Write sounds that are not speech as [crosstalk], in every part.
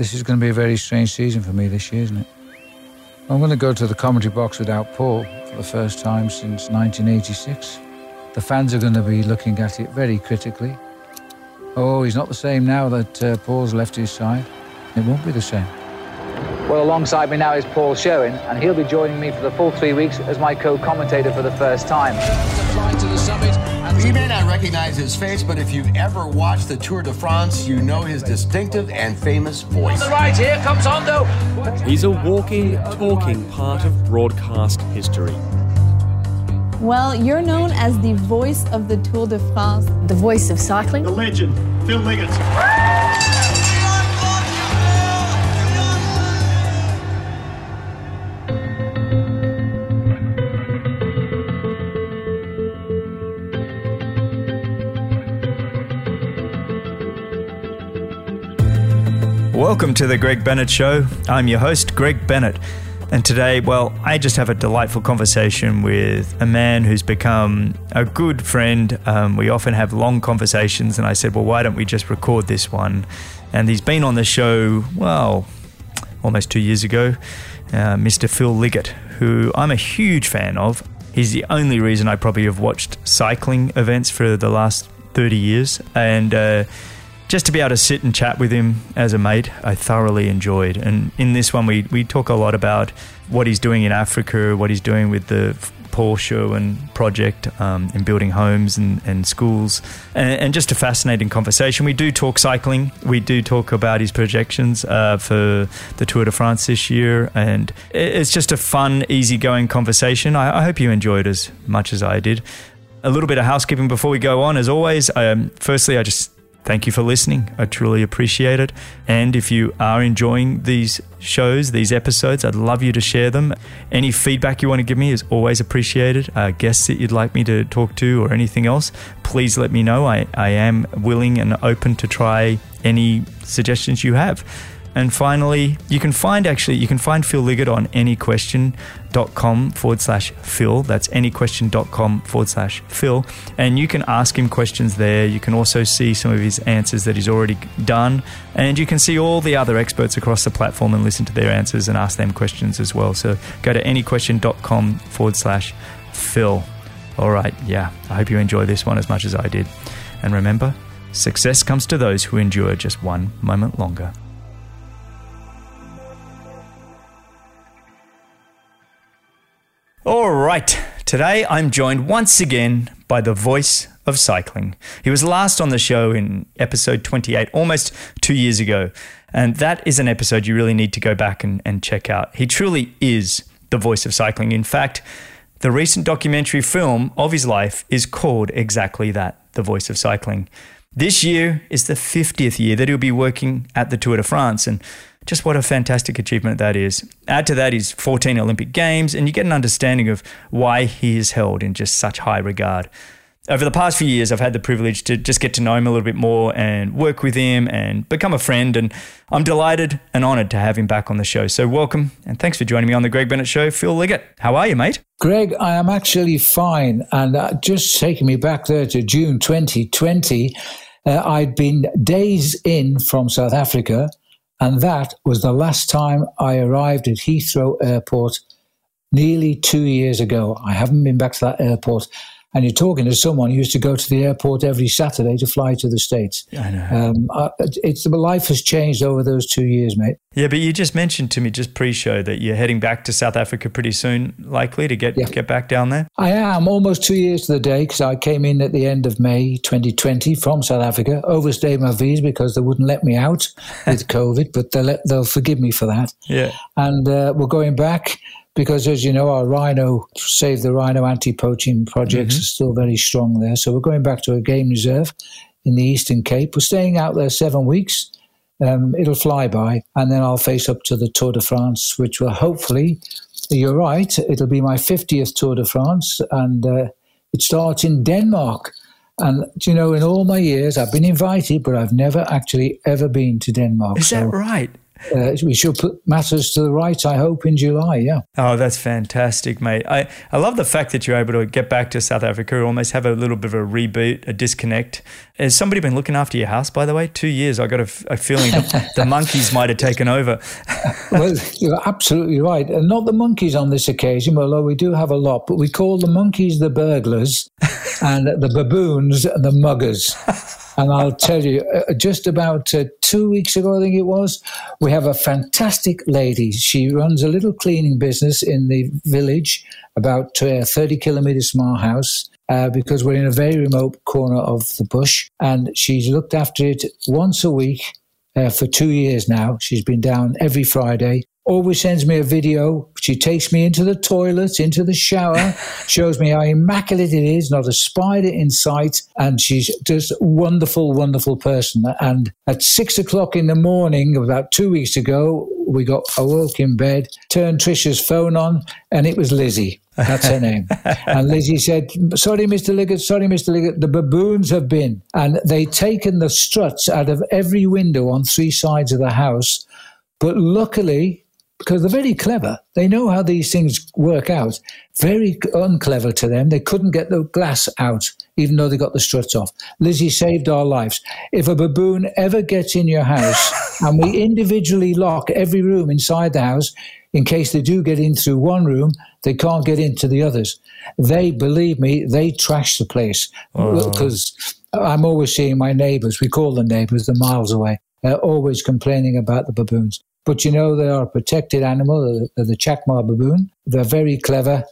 This is going to be a very strange season for me this year, isn't it? I'm going to go to the commentary box without Paul for the first time since 1986. The fans are going to be looking at it very critically. Oh, he's not the same now that uh, Paul's left his side. It won't be the same. Well, alongside me now is Paul Sherwen, and he'll be joining me for the full three weeks as my co-commentator for the first time. You may not recognize his face, but if you've ever watched the Tour de France, you know his distinctive and famous voice. On the right, here comes Hondo. He's a walking, talking part of broadcast history. Well, you're known as the voice of the Tour de France, the voice of cycling. The legend, Phil Liggett. Welcome to the Greg Bennett Show. I'm your host, Greg Bennett. And today, well, I just have a delightful conversation with a man who's become a good friend. Um, we often have long conversations, and I said, well, why don't we just record this one? And he's been on the show, well, almost two years ago, uh, Mr. Phil Liggett, who I'm a huge fan of. He's the only reason I probably have watched cycling events for the last 30 years. And, uh, just to be able to sit and chat with him as a mate, I thoroughly enjoyed. And in this one, we, we talk a lot about what he's doing in Africa, what he's doing with the Paul Sherwen project um, in building homes and, and schools, and, and, just a fascinating conversation. We do talk cycling, we do talk about his projections uh, for the Tour de France this year, and it's just a fun, easygoing conversation. I, I hope you enjoyed as much as I did. A little bit of housekeeping before we go on, as always. Um, firstly, I just Thank you for listening. I truly appreciate it. And if you are enjoying these shows, these episodes, I'd love you to share them. Any feedback you want to give me is always appreciated. Uh, guests that you'd like me to talk to or anything else, please let me know. I, I am willing and open to try any suggestions you have. And finally, you can find actually, you can find Phil Liggett on anyquestion.com forward slash Phil. That's anyquestion.com forward slash Phil. And you can ask him questions there. You can also see some of his answers that he's already done. And you can see all the other experts across the platform and listen to their answers and ask them questions as well. So go to anyquestion.com forward slash Phil. All right, yeah, I hope you enjoy this one as much as I did. And remember, success comes to those who endure just one moment longer. All right, today I'm joined once again by the voice of cycling. He was last on the show in episode 28, almost two years ago. And that is an episode you really need to go back and, and check out. He truly is the voice of cycling. In fact, the recent documentary film of his life is called exactly that The Voice of Cycling. This year is the 50th year that he'll be working at the Tour de France. And just what a fantastic achievement that is. Add to that his 14 Olympic Games, and you get an understanding of why he is held in just such high regard. Over the past few years, I've had the privilege to just get to know him a little bit more and work with him and become a friend. And I'm delighted and honored to have him back on the show. So, welcome and thanks for joining me on the Greg Bennett Show. Phil Liggett, how are you, mate? Greg, I am actually fine. And uh, just taking me back there to June 2020, uh, I'd been days in from South Africa and that was the last time I arrived at Heathrow Airport nearly two years ago. I haven't been back to that airport and you're talking to someone who used to go to the airport every Saturday to fly to the States. I know. Um, uh, it's life has changed over those two years, mate. Yeah, but you just mentioned to me just pre-show that you're heading back to South Africa pretty soon, likely to get yeah. get back down there. I am almost two years to the day because I came in at the end of May 2020 from South Africa, overstayed my visa because they wouldn't let me out [laughs] with COVID, but they'll let, they'll forgive me for that. Yeah, and uh, we're going back because as you know, our rhino, Save the Rhino anti-poaching projects mm-hmm. are still very strong there. So we're going back to a game reserve in the Eastern Cape. We're staying out there seven weeks. Um, it'll fly by, and then I'll face up to the Tour de France, which will hopefully, you're right, it'll be my 50th Tour de France, and uh, it starts in Denmark. And you know, in all my years, I've been invited, but I've never actually ever been to Denmark. Is so, that right? Uh, we shall put matters to the right, I hope, in July. Yeah. Oh, that's fantastic, mate. I, I love the fact that you're able to get back to South Africa, almost have a little bit of a reboot, a disconnect. Has somebody been looking after your house, by the way? Two years. I got a, a feeling the, [laughs] the monkeys might have taken over. [laughs] well, you're absolutely right. And not the monkeys on this occasion, although we do have a lot, but we call the monkeys the burglars [laughs] and the baboons the muggers. And I'll tell you, uh, just about uh, two weeks ago, I think it was, we have a fantastic lady. She runs a little cleaning business in the village, about uh, 30 kilometers from our house. Uh, because we're in a very remote corner of the bush, and she's looked after it once a week uh, for two years now. She's been down every Friday always sends me a video. She takes me into the toilet, into the shower, [laughs] shows me how immaculate it is, not a spider in sight. And she's just a wonderful, wonderful person. And at six o'clock in the morning, about two weeks ago, we got awoke in bed, turned Trisha's phone on, and it was Lizzie. That's her name. [laughs] and Lizzie said, Sorry, Mr. Liggett, sorry, Mr. Liggett, the baboons have been. And they'd taken the struts out of every window on three sides of the house. But luckily, because they're very clever. They know how these things work out. Very unclever to them. They couldn't get the glass out, even though they got the struts off. Lizzie saved our lives. If a baboon ever gets in your house [laughs] and we individually lock every room inside the house, in case they do get in through one room, they can't get into the others. They, believe me, they trash the place because oh. I'm always seeing my neighbors, we call them neighbors, they're miles away, uh, always complaining about the baboons. But you know, they are a protected animal, they're the Chacma baboon. They're very clever,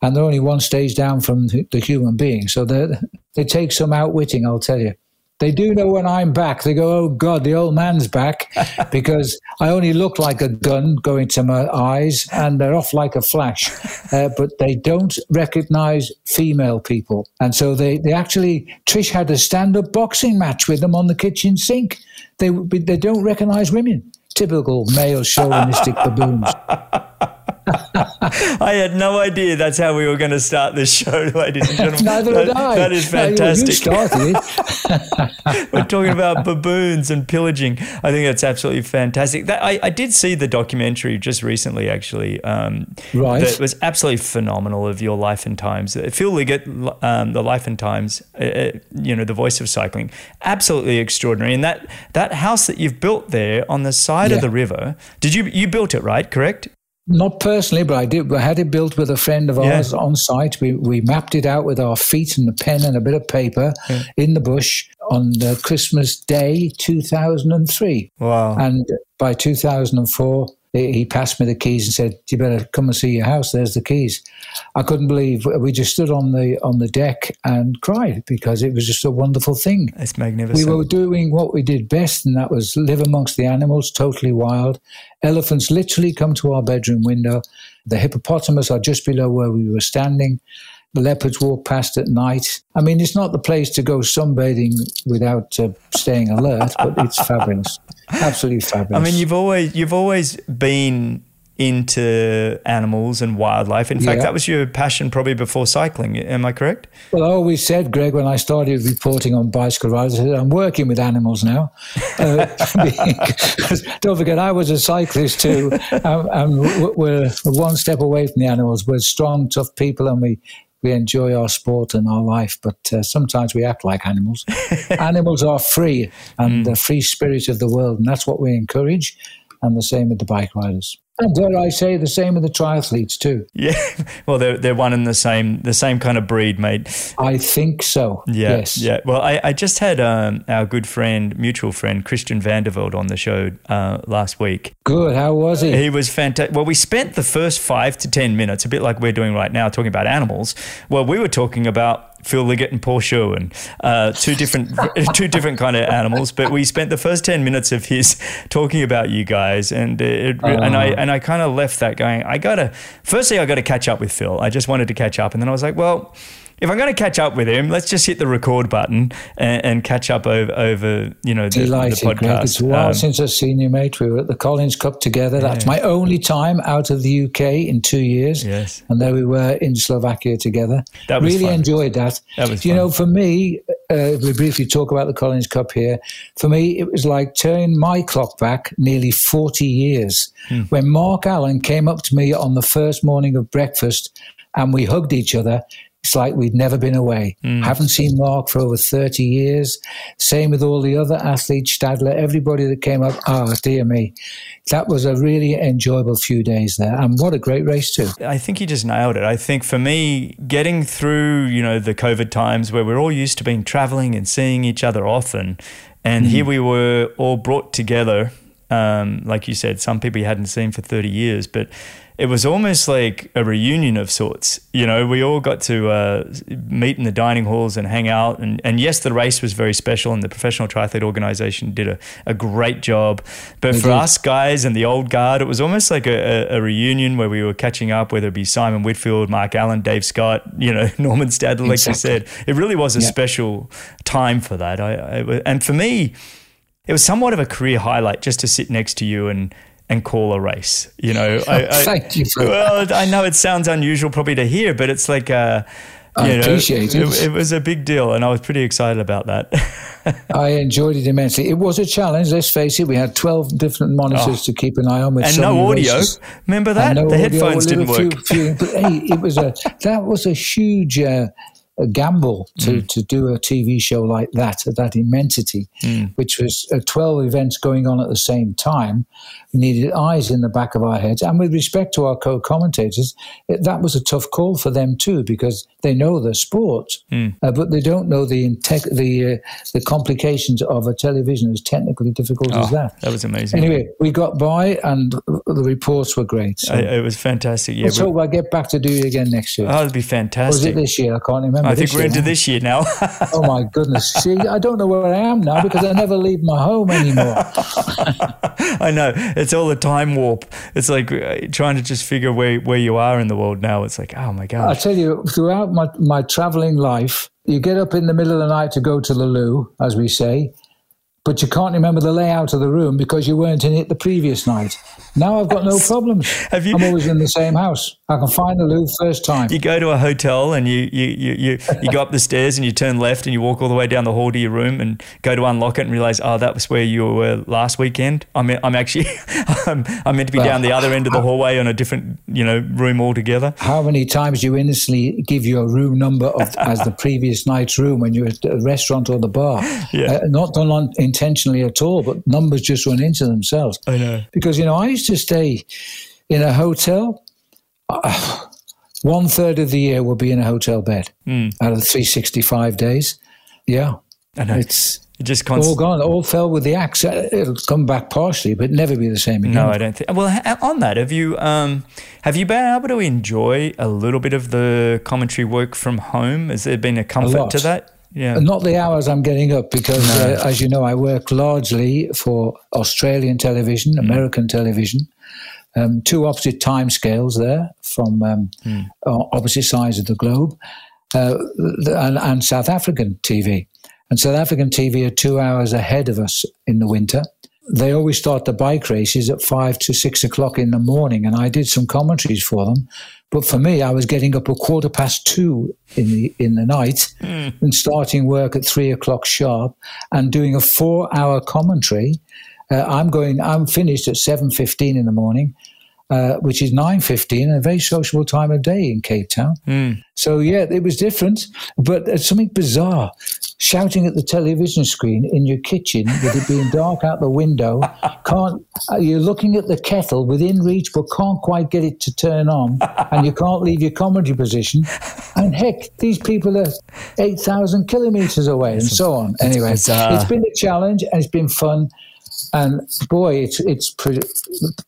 and they're only one stage down from the human being. So they take some outwitting, I'll tell you. They do know when I'm back. They go, oh God, the old man's back [laughs] because I only look like a gun going to my eyes and they're off like a flash. [laughs] Uh, but they don't recognize female people. And so they, they actually, Trish had a stand up boxing match with them on the kitchen sink. They, they don't recognize women typical male chauvinistic baboons. [laughs] I had no idea that's how we were going to start this show, [laughs] ladies and gentlemen. Neither that, did I. That is fantastic. started [laughs] we're talking about baboons and pillaging. I think that's absolutely fantastic. That, I, I did see the documentary just recently, actually. Um, right. That was absolutely phenomenal of your life and times. Phil Liggett, um, the life and times, uh, uh, you know, the voice of cycling, absolutely extraordinary. And that that house that you've built there on the side yeah. of the river, did you you built it right? Correct. Not personally, but I did. I had it built with a friend of ours yeah. on site. We we mapped it out with our feet and a pen and a bit of paper yeah. in the bush on Christmas Day, two thousand and three. Wow! And by two thousand and four, he passed me the keys and said, "You better come and see your house. There's the keys." I couldn't believe we just stood on the on the deck and cried because it was just a wonderful thing. It's magnificent. We were doing what we did best, and that was live amongst the animals, totally wild. Elephants literally come to our bedroom window. The hippopotamus are just below where we were standing. The leopards walk past at night. I mean, it's not the place to go sunbathing without uh, staying alert, but it's [laughs] fabulous, absolutely fabulous. I mean, you've always you've always been into animals and wildlife. In fact, yeah. that was your passion probably before cycling. Am I correct? Well, I always said, Greg, when I started reporting on bicycle rides, I said, I'm working with animals now. Uh, [laughs] don't forget, I was a cyclist too. Um, and we're one step away from the animals. We're strong, tough people, and we we enjoy our sport and our life, but uh, sometimes we act like animals. [laughs] animals are free and mm. the free spirit of the world, and that's what we encourage. And the same with the bike riders. And dare I say, the same with the triathletes too. [laughs] Yeah, well, they're they're one in the same the same kind of breed, mate. I think so. Yeah, yes. yeah. Well, I, I just had um, our good friend, mutual friend Christian Vande Velde on the show uh, last week. Good. How was he? He was fantastic. Well, we spent the first five to ten minutes, a bit like we're doing right now, talking about animals. Well, we were talking about Phil Liggett and Paul Sherwen, uh, two different [laughs] [laughs] two different kind of animals. But we spent the first ten minutes of his talking about you guys, and it, uh, and I and I kind of left that going. I gotta firstly, I got to catch up with Phil. I just wanted to catch up, and then I was like, well if I'm going to catch up with him, let's just hit the record button and, and catch up over, over you know, the, the podcast. Greg. It's a while um, since I've seen you, mate. We were at the Collins Cup together. Yeah. That's my only time out of the UK in two years. Yes. And there we were in Slovakia together. That was Really fun. enjoyed that. That was You fun. know, for me, uh, we briefly talk about the Collins Cup here. For me, it was like turning my clock back nearly 40 years hmm. when Mark Allen came up to me on the first morning of breakfast and we hugged each other it's like we'd never been away. Mm. Haven't seen Mark for over 30 years. Same with all the other athletes, Stadler, everybody that came up. Oh, dear me. That was a really enjoyable few days there. And what a great race, too. I think he just nailed it. I think for me, getting through, you know, the COVID times where we're all used to being traveling and seeing each other often. And mm. here we were all brought together. Um, like you said, some people you hadn't seen for 30 years, but it was almost like a reunion of sorts. You know, we all got to uh, meet in the dining halls and hang out. And, and yes, the race was very special, and the Professional Triathlete Organization did a, a great job. But for us guys and the old guard, it was almost like a, a, reunion where we were catching up, whether it be Simon Whitfield, Mark Allen, Dave Scott, you know, [laughs] Normann Stadler, like exactly. you said. It really was a yeah. special time for that. I, I, and for me, it was somewhat of a career highlight just to sit next to you and and call a race. You know, [laughs] I, I, Thank you well, I know it sounds unusual probably to hear, but it's like, uh, I know, appreciate it. it. it. was a big deal, and I was pretty excited about that. [laughs] I enjoyed it immensely. It was a challenge. Let's face it. We had twelve different monitors oh. to keep an eye on, with and no audio. Races. Remember that no the audio. headphones didn't work. Few, but hey, it was a [laughs] that was a huge. Uh, a gamble to, mm. to do a TV show like that at that immensity, mm. which was uh, 12 events going on at the same time. We needed eyes in the back of our heads. And with respect to our co commentators, that was a tough call for them too, because they know the sport, mm. uh, but they don't know the the, uh, the complications of a television as technically difficult oh, as that. That was amazing. Anyway, we got by and the reports were great. So I, it was fantastic. Yeah, let's hope I get back to do it again next year. Oh, it'd be fantastic. Or was it this year? I can't remember. I think we're into this year now. oh my goodness! [laughs] See, I don't know where I am now because I never leave my home anymore. [laughs] I know it's all a time warp. It's like uh, trying to just figure where where you are in the world now. It's like, oh my god! I tell you, throughout my my traveling life, you get up in the middle of the night to go to the loo, as we say, but you can't remember the layout of the room because you weren't in it the previous night. Now I've got no problems. Have you, I'm always in the same house. I can find the loo first time. You go to a hotel and you you, you, you, you go up the stairs and you turn left and you walk all the way down the hall to your room and go to unlock it and realize, oh, that was where you were last weekend. I'm I'm actually [laughs] I'm, I'm meant to be well, down the other end of the hallway on a different you know room altogether. How many times do you innocently give your room number of, as the previous night's room when you're at the restaurant or the bar? Yeah. Uh, not done on, intentionally at all, but numbers just run into themselves. I know. Because, you know, I used to stay in a hotel. Uh, one third of the year will be in a hotel bed mm. out of 365 days. Yeah. I know. It's it just const- all gone, all fell with the axe. Uh, it'll come back partially, but never be the same again. No, I don't think. Well, on that, have you um, have you been able to enjoy a little bit of the commentary work from home? Has there been a comfort a to that? Yeah. Not the hours I'm getting up because, no. uh, as you know, I work largely for Australian television, mm. American television. Um, two opposite time scales there from um, mm. opposite sides of the globe, uh, and, and South African TV. And South African TV are two hours ahead of us in the winter they always start the bike races at five to six o'clock in the morning, and I did some commentaries for them. But for me, I was getting up a quarter past two in the in the night mm. and starting work at three o'clock sharp and doing a four-hour commentary. Uh, I'm going. I'm finished at seven fifteen in the morning, uh, which is 9.15 a very sociable time of day in Cape Town. Mm. So, yeah, it was different, but it's something bizarre. Shouting at the television screen in your kitchen with it being dark out the window, [laughs] can't uh, you're looking at the kettle within reach but can't quite get it to turn on, [laughs] and you can't leave your comedy position. And heck, these people are 8,000 kilometers away and so on. Anyway, it's been a challenge and it's been fun And boy, it's it's pretty,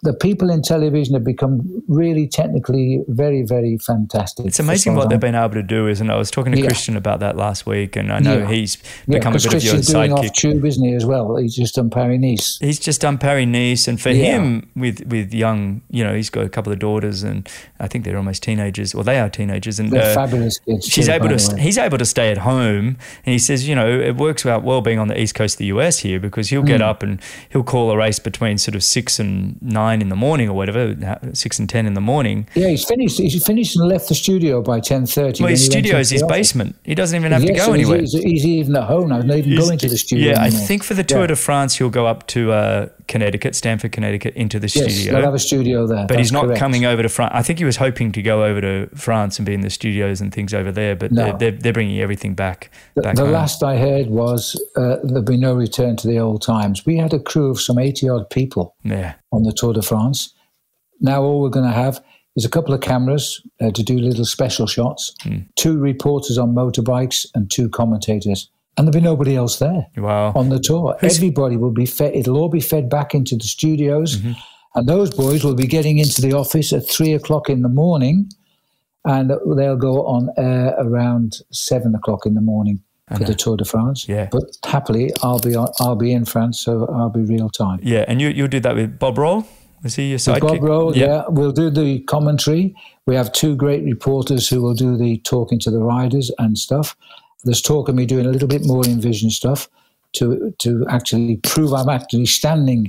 the people in television have become really technically very very fantastic. It's amazing what they've been able to do, isn't it? I was talking to yeah. Christian about that last week, and I know yeah. he's become yeah, a bit Christian's of your doing sidekick. Off tube, isn't he? As well, he's just done Paris Nice. He's just done Paris Nice, and for him, with with young, you know, he's got a couple of daughters, and I think they're almost teenagers, well, they are teenagers, and they're uh, fabulous kids. She's too, able to, he's able to stay at home, and he says, you know, it works out well being on the east coast of the US here because he'll get mm. up and he'll call a race between sort of six and nine in the morning or whatever, six and ten in the morning. Yeah, he's finished. He's finished and left the studio by ten thirty. Well, his studio is his office. basement. He doesn't even have yes, to go anywhere. He's, he's, even at home now. He's not even he's, going to the studio. Yeah, anymore. I think for the Tour yeah. de France, he'll go up to uh, Connecticut, Stamford, Connecticut, into the yes, studio. They'll have a studio there. But That's he's not correct. coming over to France. I think he was hoping to go over to France and be in the studios and things over there. But no. they're, they're, they're, bringing everything back. back the, the last I heard was uh, there'll be no return to the old times. We had a crew of some eighty odd people yeah. on the Tour de France. Now all we're going to have is a couple of cameras uh, to do little special shots, mm. two reporters on motorbikes, and two commentators and there'll be nobody else there wow. on the tour. Everybody will be fed, it'll all be fed back into the studios, mm-hmm. and those boys will be getting into the office at three o'clock in the morning, and they'll go on air around seven o'clock in the morning for the Tour de France. Yeah. But happily, I'll be on, I'll be in France, so I'll be real time. Yeah, and you you'll do that with Bob Roll. Is he your sidekick? Bob Roll, yeah. yeah. We'll do the commentary. We have two great reporters who will do the talking to the riders and stuff there's talk of me doing a little bit more Envision stuff to to actually prove I'm actually standing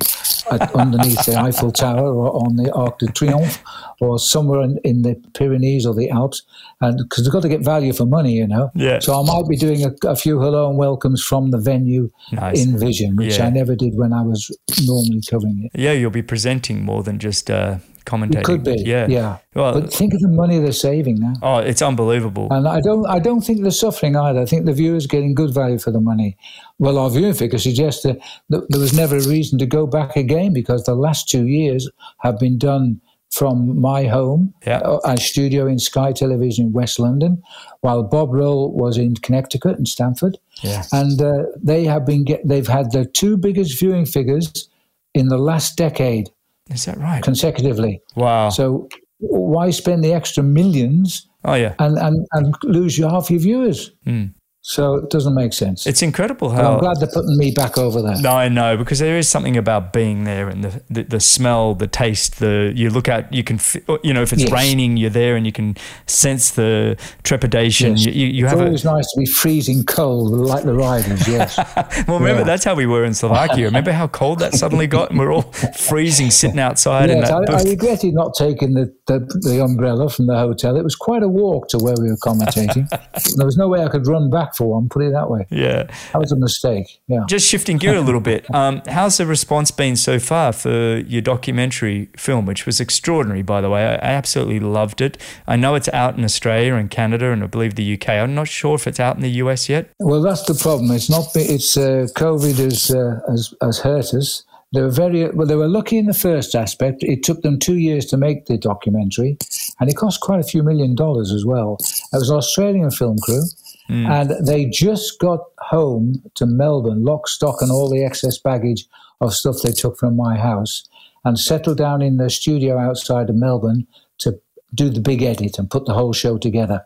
at, underneath the Eiffel Tower or on the Arc de Triomphe or somewhere in, in the Pyrenees or the Alps, and because they've got to get value for money, you know. Yeah. So I might be doing a, a few hello and welcomes from the venue nice. in Vision, which yeah. I never did when I was normally covering it. Yeah, you'll be presenting more than just. Uh commentating. It could be, yeah, yeah. Well, but think of the money they're saving now. Oh, it's unbelievable. And I don't, I don't think they're suffering either. I think the viewers are getting good value for the money. Well, our viewing figures suggest that there was never a reason to go back again because the last two years have been done from my home, yeah. Uh, studio in Sky Television in West London, while Bob Roll was in Connecticut and Stamford. Yeah. And uh, they have been get, they've had the two biggest viewing figures in the last decade. Is that right? Consecutively. Wow. So why spend the extra millions? Oh yeah. And and, and lose your half your viewers. Mm. So it doesn't make sense. It's incredible how. But I'm glad they're putting me back over there. No, I know because there is something about being there and the, the, the smell, the taste. The you look at, you can, you know, if it's Yes. raining, you're there and you can sense the trepidation. Yes. You, you, have a, always nice to be freezing cold like the riders, yes. [laughs] well, remember Yeah. that's how we were in Slovakia. Remember how cold that suddenly got, and we're all freezing, sitting outside. in yes, that I, I regretted not taking the, the, the umbrella from the hotel. It was quite a walk to where we were commentating. [laughs] there was no way I could run back for one, put it that way. yeah. That was a mistake, yeah. Just shifting gear a little bit, [laughs] um, how's the response been so far for your documentary film, which was extraordinary, by the way? I, I absolutely loved it. I know it's out in Australia and Canada and I believe the UK. I'm not sure if it's out in the US yet. Well, that's the problem. It's not. It's uh, COVID has, uh, has has hurt us. They were very well. They were lucky in the first aspect. It took them two years to make the documentary, and it cost quite a few million dollars as well. It was an Australian film crew, and they just got home to Melbourne, lock, stock, and all the excess baggage of stuff they took from my house, and settled down in the studio outside of Melbourne to do the big edit and put the whole show together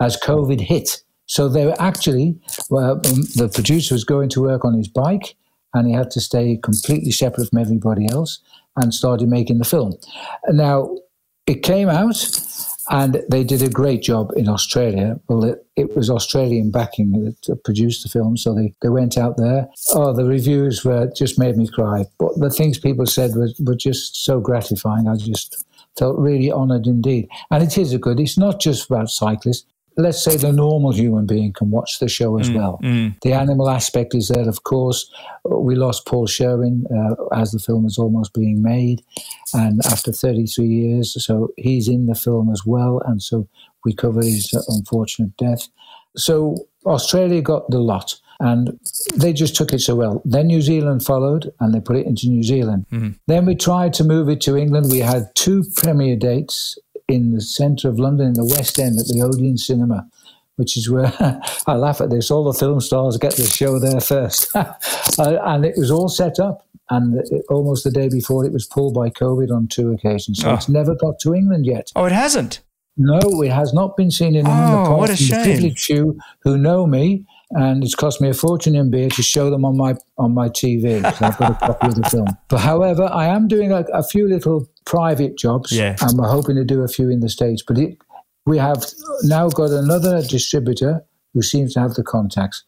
as COVID hit. So they were actually, well, um, the producer was going to work on his bike and he had to stay completely separate from everybody else and started making the film. Now, it came out and they did a great job in Australia. Well, it, it was Australian backing that produced the film, so they, they went out there. Oh, the reviews were just made me cry. But the things people said were, were just so gratifying. I just felt really honoured indeed. And it is a good, it's not just about cyclists. Let's say the normal human being can watch the show as well. The animal aspect is there, of course. We lost Paul Sherwen uh, as the film is almost being made, and after 33 years, so he's in the film as well, and so we cover his uh, unfortunate death. So Australia got the lot, and they just took it so well. Then New Zealand followed, and they put it into New Zealand. Then we tried to move it to England. We had two premiere dates in the centre of London, in the West End, at the Odeon Cinema. which is where [laughs] I laugh at this. All the film stars get the show there first. [laughs] and it was all set up. And it, almost the day before, it was pulled by COVID on two occasions. So Oh. it's never got to England yet. Oh, it hasn't. No, it has not been seen in England. Oh, apart what a shame. privileged few who know me. And it's cost me a fortune in beer to show them on my on my TV. So I've got a copy of the film. [laughs] But however, I am doing a, a few little private jobs, Yeah. and we're hoping to do a few in the states. But it, we have now got another distributor who seems to have the contacts.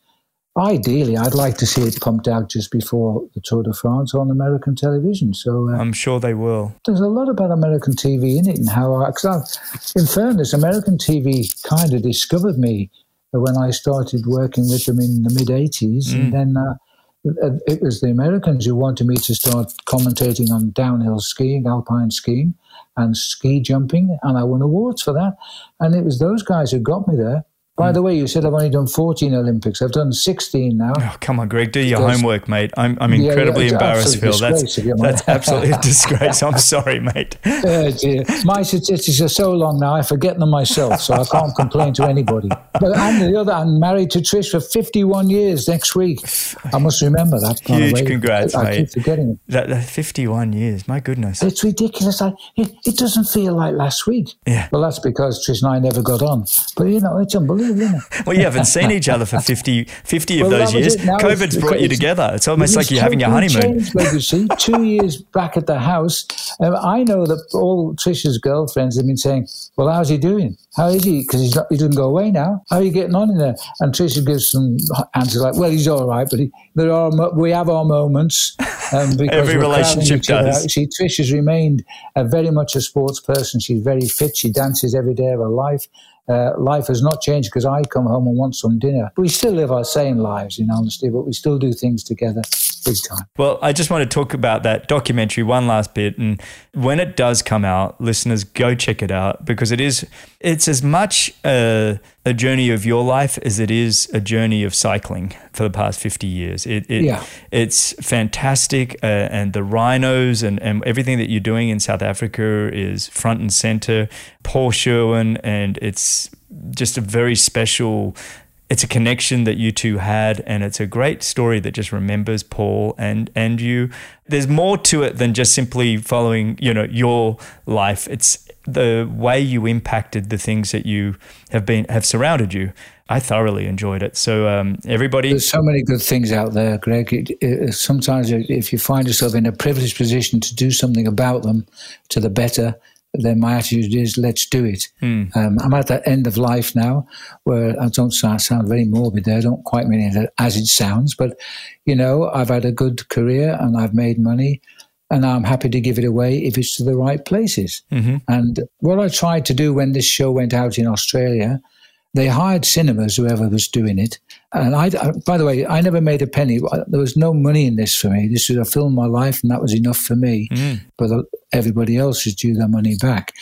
Ideally, I'd like to see it pumped out just before the Tour de France on American television. So uh, I'm sure they will. there's a lot about American TV in it and how I, cause I, in fairness, American TV kind of discovered me when I started working with them in the mid 80s. And then uh, it was the Americans who wanted me to start commentating on downhill skiing, alpine skiing, and ski jumping. And I won awards for that. And it was those guys who got me there. By mm. the way, you said I've only done 14 Olympics. I've done 16 now. Oh, come on, Greg, do your Because- homework, mate. I'm, I'm Yeah, yeah, incredibly embarrassed, Phil. That's, disgrace, if you don't mind. that's absolutely a [laughs] disgrace. I'm sorry, mate. Oh. My statistics are so long now, I forget them myself, so I can't complain to anybody. But and the other, I'm married to Trish for 51 years next week. I must remember that. Huge congrats, I, I keep forgetting it. That, that 51 years, my goodness. It's ridiculous. I, it, it doesn't feel like last week. Yeah. Well, that's because Trish and I never got on. But, you know, it's unbelievable, [laughs] Well, you haven't seen each other for 50, 50 of those years. COVID's brought you together. It's almost like you're having your honeymoon. Changed, like you see, two years back at the house, um, I know that all Trisha's girlfriends have been saying, "Well, how's he doing? How is he? Because he's not, he doesn't go away now. How are you getting on in there?" And Trisha gives some answers like, "Well, he's all right, but he, there are we have our moments." Um, [laughs] because Every relationship does. out. See, Trish has remained uh, very much a sports person. She's very fit. She dances every day of her life. Uh, life has not changed because I come home and want some dinner. We still live our same lives, in honesty, but we still do things together big time. Well, I just want to talk about that documentary one last bit, and when it does come out, listeners, go check it out because it is it's as much a, a journey of your life as it is a journey of cycling for the past fifty years. It, it Yeah. it's fantastic, uh, and the rhinos and, and everything that you're doing in South Africa is front and center. Paul Sherwen, and it's just a very special it's a connection that you two had and it's a great story that just remembers paul and and you. There's more to it than just simply following you know your life. It's the way you impacted the things that you have been have surrounded you. I thoroughly enjoyed it. So um, everybody There's so many good things out there, Greg. It, it, sometimes, if you find yourself in a privileged position to do something about them to the better, then my attitude is let's do it. Um, I'm at that end of life now where I don't sound, sound very morbid there. I don't quite mean it as it sounds, but you know, I've had a good career and I've made money. And I'm happy to give it away if it's to the right places. And what I tried to do when this show went out in Australia, they hired cinemas, whoever was doing it. And I, by the way, I never made a penny. There was no money in this for me. This was a film my life, and that was enough for me. But uh, everybody else is due their money back.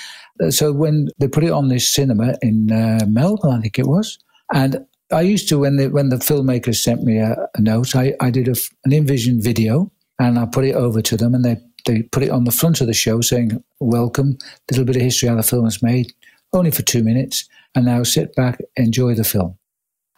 Uh, So when they put it on this cinema in uh, Melbourne, I think it was, and I used to when the when the filmmakers sent me a, a note, I, I did a an InVision video and I put it over to them, and they they put it on the front of the show saying, "Welcome, little bit of history how the film was made, only for two minutes, and now sit back, enjoy the film."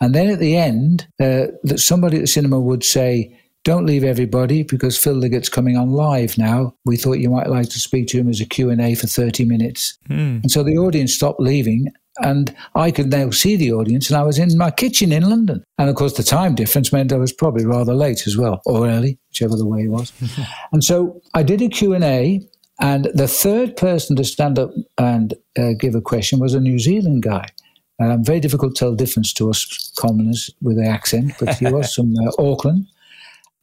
And then at the end, uh, that somebody at the cinema would say, "Don't leave everybody because Phil Liggett's coming on live now. We thought you might like to speak to him as a Q and A for thirty minutes." And so the audience stopped leaving, and I could now see the audience, and I was in my kitchen in London. And of course, the time difference meant I was probably rather late as well, or early, whichever the way it was. [laughs] and so I did a Q and A, and the third person to stand up and uh, give a question was a New Zealand guy. Um, very difficult to tell the difference to us commoners with the accent, but he was [laughs] from uh, Auckland.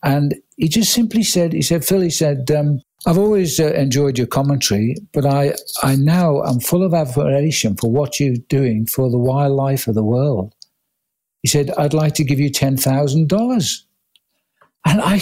And he just simply said, he said, Phil, he said, um, I've always uh, enjoyed your commentary, but I, I now am full of admiration for what you're doing for the wildlife of the world. He said, I'd like to give you $10,000. And I,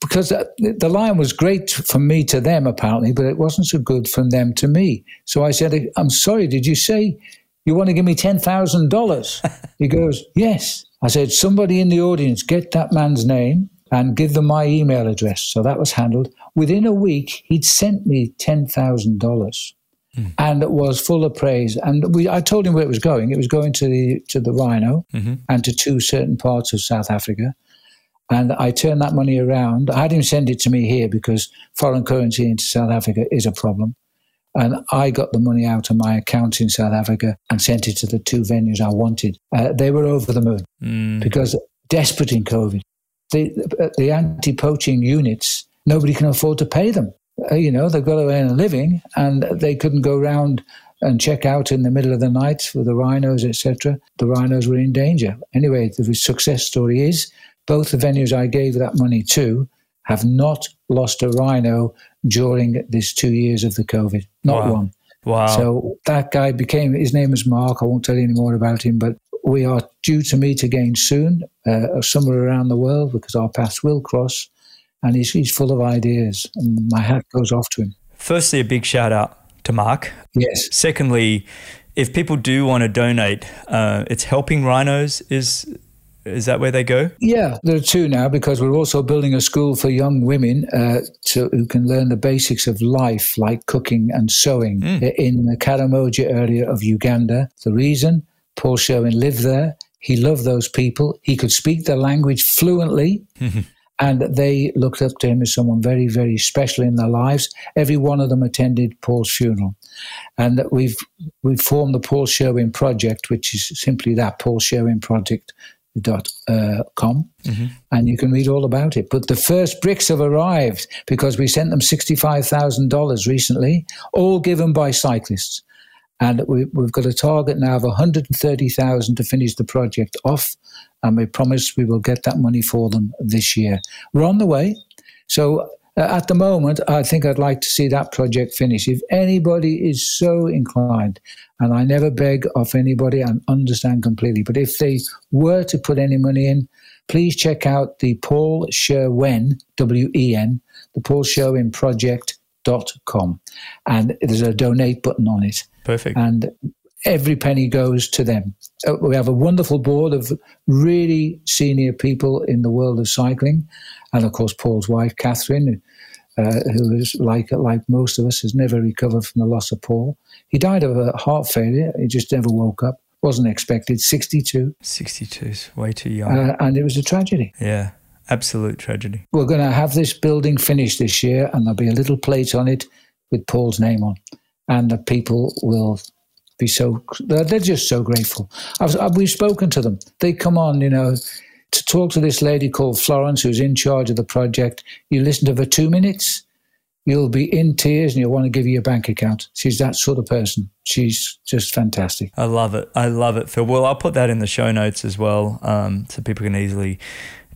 because the the line was great from me to them, apparently, but it wasn't so good from them to me. So I said, I'm sorry, did you say you want to give me $10,000? [laughs] he goes, Yes. I said, Somebody in the audience, get that man's name and give them my email address. So that was handled. Within a week, he'd sent me $10,000. mm. and it was full of praise. And we, I told him where it was going. It was going to the to the Rhino mm-hmm. and to two certain parts of South Africa. And I turned that money around. I had him send it to me here because foreign currency into South Africa is a problem. And I got the money out of my account in South Africa and sent it to the two venues I wanted. Uh, they were over the moon mm. because desperate in COVID. The, the anti poaching units, nobody can afford to pay them. Uh, you know, they've got to earn a living and they couldn't go round and check out in the middle of the night for the rhinos, etc. The rhinos were in danger. Anyway, the success story is both the venues I gave that money to have not lost a rhino during these two years of the COVID. Not wow. one. Wow. So that guy became, his name is Mark. I won't tell you any more about him, but we are due to meet again soon, uh, somewhere around the world, because our paths will cross. And he's, he's full of ideas, and my hat goes off to him. Firstly, a big shout out to Mark. Yes. Secondly, if people do want to donate, uh, it's helping rhinos is is that where they go? Yeah, there are two now because we're also building a school for young women uh, to, who can learn the basics of life, like cooking and sewing, mm. in the Karamoja area of Uganda. The reason Paul Sherwen lived there, he loved those people. He could speak the language fluently. [laughs] and they looked up to him as someone very, very special in their lives. Every one of them attended Paul's funeral. And we've, we've formed the Paul Sherwen Project, which is simply that, Paul Sherwen Project dot uh, com, mm-hmm. and you can read all about it. But the first bricks have arrived because we sent them sixty five thousand dollars recently, all given by cyclists, and we, have got a target now of one hundred and thirty thousand to finish the project off, and we promise we will get that money for them this year. We're on the way, so. Uh, at the moment, I think I'd like to see that project finish. If anybody is so inclined and I never beg of anybody and understand completely. But if they were to put any money in, please check out the Paul Sherwen, W E N, the Paul Sherwen Project.com. And there's a donate button on it. Perfect. And every penny goes to them. Uh, we have a wonderful board of really senior people in the world of cycling. And of course, Paul's wife, Catherine, uh, who is like like most of us, has never recovered from the loss of Paul. He died of a heart failure. He just never woke up. Wasn't expected. Sixty-two. Sixty-two is way too young. Uh, and it was a tragedy. Yeah, absolute tragedy. We're going to have this building finished this year, and there'll be a little plate on it with Paul's name on, and the people will be so they're just so grateful. I've, I've, we've spoken to them. They come on, you know, to talk to this lady called Florence, who's in charge of the project. You listen to her two minutes, you'll be in tears and you'll want to give you a bank account. She's that sort of person. She's just fantastic. I love it. I love it, Phil. Well, I'll put that in the show notes as well um, so people can easily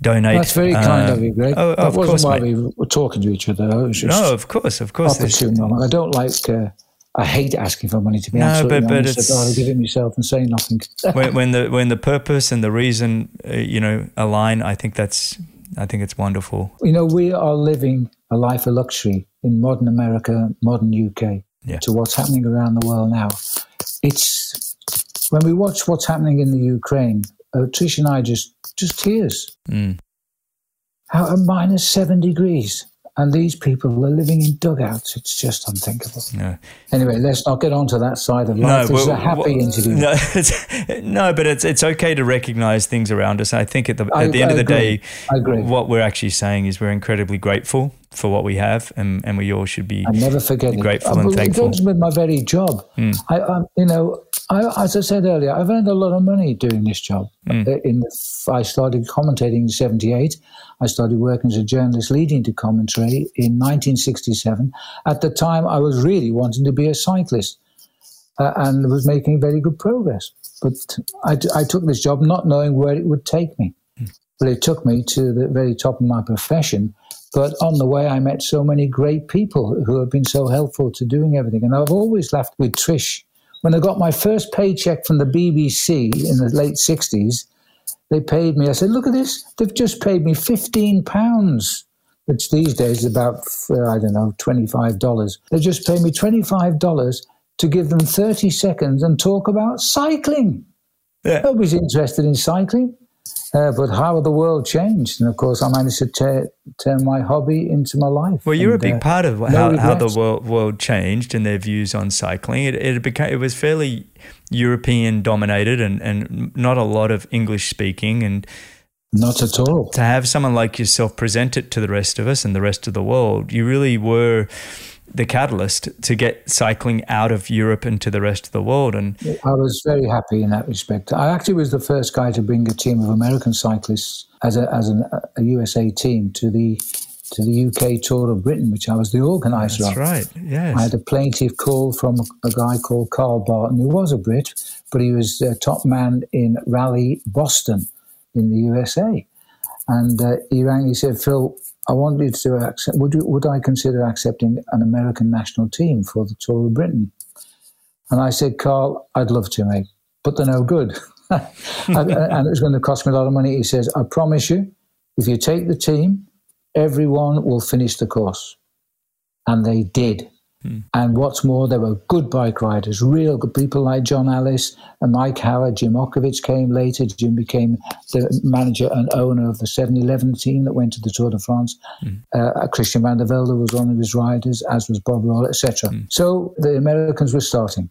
donate. That's very kind of you, Greg. Uh, oh, that wasn't course, why mate. we were talking to each other. It was just no, of course, of course. Opportune. I don't like. Uh, I hate asking for money to be no, absolutely but, but honest. It's, I'd rather give it myself and say nothing. [laughs] when, when, the when the purpose and the reason uh, you know align, I think that's I think it's wonderful. You know, we are living a life of luxury in modern America, modern UK, yeah. to what's happening around the world now. It's when we watch what's happening in the Ukraine. Uh, Trish and I just just tears. Mm. How minus seven degrees and these people are living in dugouts. It's just unthinkable. No. Anyway, let's not get onto that side of life. No, this is a happy well, interview. No, [laughs] no, but it's it's okay to recognise things around us. I think at the at the end I of the agree. day, what we're actually saying is we're incredibly grateful for what we have, and, and we all should be. I never forget grateful it. and thankful. It with my very job. Mm. I, I, you know, I, as I said earlier, I've earned a lot of money doing this job. Mm. In the, I started commentating in '78. I started working as a journalist leading to commentary in 1967. At the time, I was really wanting to be a cyclist uh, and was making very good progress. But I, I, took this job not knowing where it would take me. Mm. But it took me to the very top of my profession. But on the way, I met so many great people who have been so helpful to doing everything. And I've always laughed with Trish. When I got my first paycheck from the BBC in the late 60s, they paid me. I said, look at this. They've just paid me £15, which these days is about, uh, I don't know, $25. They just paid me $25 to give them 30 seconds and talk about cycling. Yeah. Nobody's interested in cycling. Uh, but how the world changed, and of course, I managed to t- turn my hobby into my life. Well, you're a big uh, part of no how, how the world, world changed and their views on cycling. It it became it was fairly European dominated and, and not a lot of English speaking. And Not at all. to have someone like yourself present it to the rest of us and the rest of the world, you really were the catalyst to get cycling out of Europe and to the rest of the world. And I was very happy in that respect. I actually was the first guy to bring a team of American cyclists as a as an, a USA team to the to the UK Tour of Britain, which I was the organizer that's of. That's right. Yes. I had a plaintive call from a guy called Carl Barton, who was a Brit, but he was a top man in Raleigh Boston in the USA. And uh, he rang, he said, Phil, I wanted to accept, would, you, would I consider accepting an American national team for the Tour of Britain? And I said, Carl, I'd love to, mate, but they're no good. [laughs] and, and it was going to cost me a lot of money. He says, I promise you, if you take the team, everyone will finish the course. And they did. And what's more, there were good bike riders, real good people like John Ellis and Mike Howard. Jim Ochowicz came later. Jim became the manager and owner of the 7 Eleven team that went to the Tour de France. Uh, Christian Vande Velde was one of his riders, as was Bob Roll, etc. So the Americans were starting.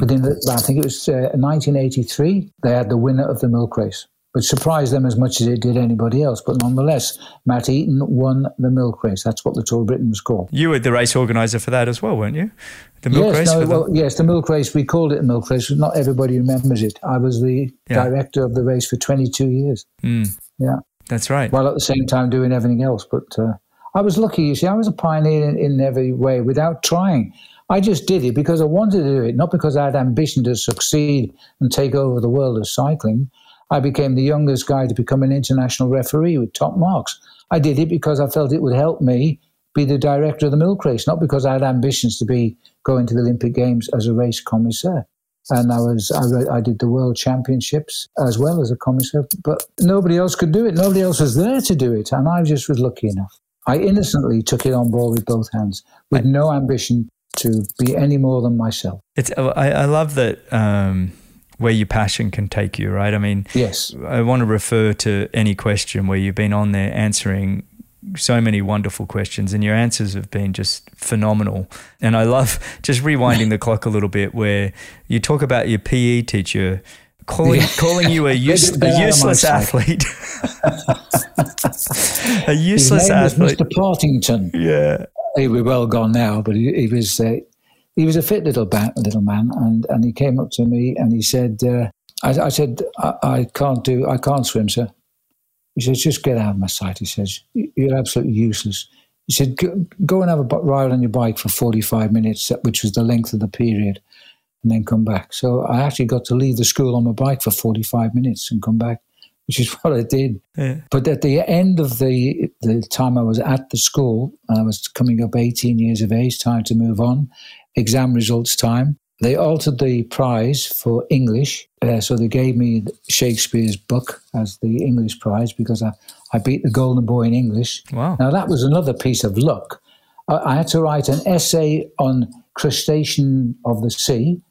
Within the, I think it was uh, 1983, they had the winner of the milk race, which surprised them as much as it did anybody else. But nonetheless, Matt Eaton won the milk race. That's what the Tour of Britain was called. you were the race organizer for that as well, weren't you? The milk yes, race no, for the, well, yes, the milk race. We called it a milk race. Not everybody remembers it. I was the Yeah. director of the race for 22 years. Yeah, That's right. while at the same time doing everything else. But uh, I was lucky. You see, I was a pioneer in, in every way without trying. I just did it because I wanted to do it, not because I had ambition to succeed and take over the world of cycling. I became the youngest guy to become an international referee with top marks. I did it because I felt it would help me be the director of the milk race, not because I had ambitions to be going to the Olympic Games as a race commissaire. And I was I, I did the World Championships as well as a commissaire, but nobody else could do it. Nobody else was there to do it, and I just was lucky enough. I innocently took it on board with both hands, with no ambition to be any more than myself. It's I, I love that um, where your passion can take you, right? I mean, Yes. I want to refer to any question where you've been on there answering so many wonderful questions, and your answers have been just phenomenal. And I love just rewinding the clock a little bit, where you talk about your PE teacher calling Yeah. calling you a, use, a useless athlete, [laughs] a His useless athlete. Mr. Partington. Yeah, He was well gone now, but he, he was uh, he was a fit little ba- little man, and, and he came up to me and he said, uh, I, I said, I, I can't do, I can't swim, sir. He says, just get out of my sight. He says, you're absolutely useless. He said, go, go and have a ride on your bike for 45 minutes, which was the length of the period, and then come back. So I actually got to leave the school on my bike for 45 minutes and come back, which is [laughs] what I did. yeah. But at the end of the the time I was at the school, I was coming up 18 years of age, time to move on, exam results time. They altered the prize for English, uh, so they gave me Shakespeare's book as the English prize because I, I beat the Golden Boy in English. Wow. Now that was another piece of luck. I, I had to write an essay on crustacean of the sea,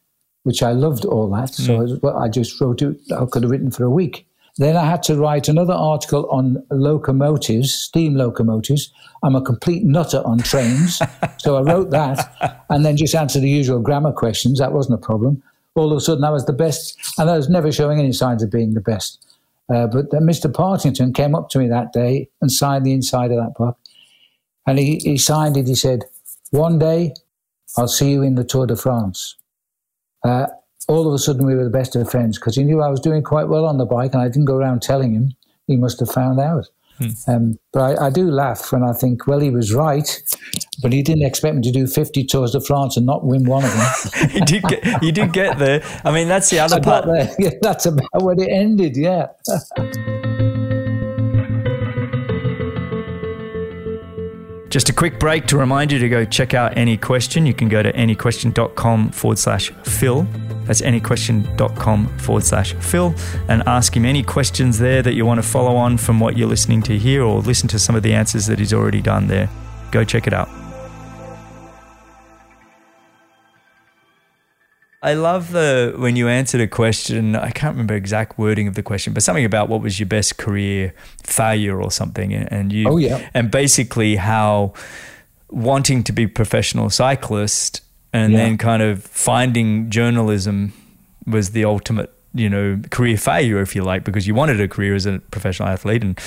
which I loved all that. So it was- well, I just wrote it. I could have written for a week. Then I had to write another article on locomotives, steam locomotives. I'm a complete nutter on trains. [laughs] so I wrote that and then just answered the usual grammar questions. That wasn't a problem. All of a sudden, I was the best, and I was never showing any signs of being the best. Uh, but then Mr. Partington came up to me that day and signed the inside of that book. And he, he signed it. He said, One day I'll see you in the Tour de France. Uh, all of a sudden, we were the best of friends because he knew I was doing quite well on the bike and I didn't go around telling him. He must have found out. Um, but I, I do laugh when I think, well, he was right, but he didn't expect me to do 50 Tours de France and not win one of them. [laughs] you did get you did get there. I mean, that's the other I part. there. [laughs] Yeah, that's about where it ended, yeah. [laughs] Just a quick break to remind you to go check out Any Question. You can go to anyquestion.com forward slash Phil. That's anyquestion.com forward slash Phil and ask him any questions there that you want to follow on from what you're listening to here or listen to some of the answers that he's already done there. Go check it out. I love the when you answered a question. I can't remember exact wording of the question, but something about what was your best career failure or something, and you. Oh yeah. And basically how wanting to be professional cyclist and yeah. then kind of finding journalism was the ultimate, you know, career failure, if you like, because you wanted a career as a professional athlete and.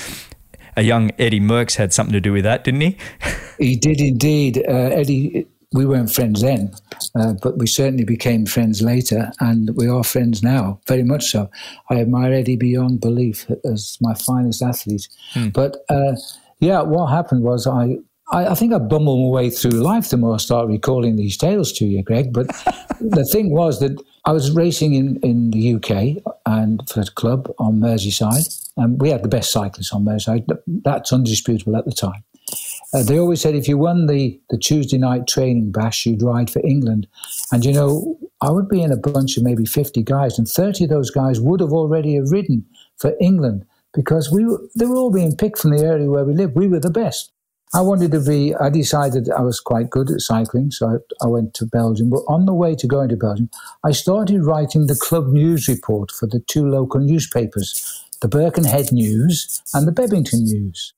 A young Eddie Merckx had something to do with that, didn't he? he did indeed. Uh, Eddie we weren't friends then, uh, but we certainly became friends later, and we are friends now, very much so. I admire Eddie beyond belief as my finest athlete. Hmm. But uh, yeah, what happened was I, I, I, think I bumbled my way through life the more I start recalling these tales to you, Greg. But [laughs] the thing was that I was racing in, in the UK and for a club on Merseyside, and we had the best cyclists on Merseyside. That's undisputable at the time. Uh, they always said if you won the, the Tuesday night training bash, you'd ride for England. And you know, I would be in a bunch of maybe 50 guys, and 30 of those guys would have already ridden for England because we were, they were all being picked from the area where we lived. We were the best. I wanted to be, I decided I was quite good at cycling, so I, I went to Belgium. But on the way to going to Belgium, I started writing the club news report for the two local newspapers, the Birkenhead News and the Bebington News,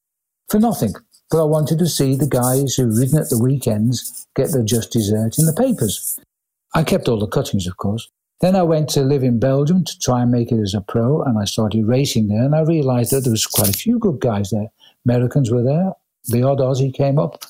for nothing but I wanted to see the guys who'd ridden at the weekends get their just dessert in the papers. I kept all the cuttings, of course. Then I went to live in Belgium to try and make it as a pro, and I started racing there, and I realized that there was quite a few good guys there. Americans were there, the odd Aussie came up,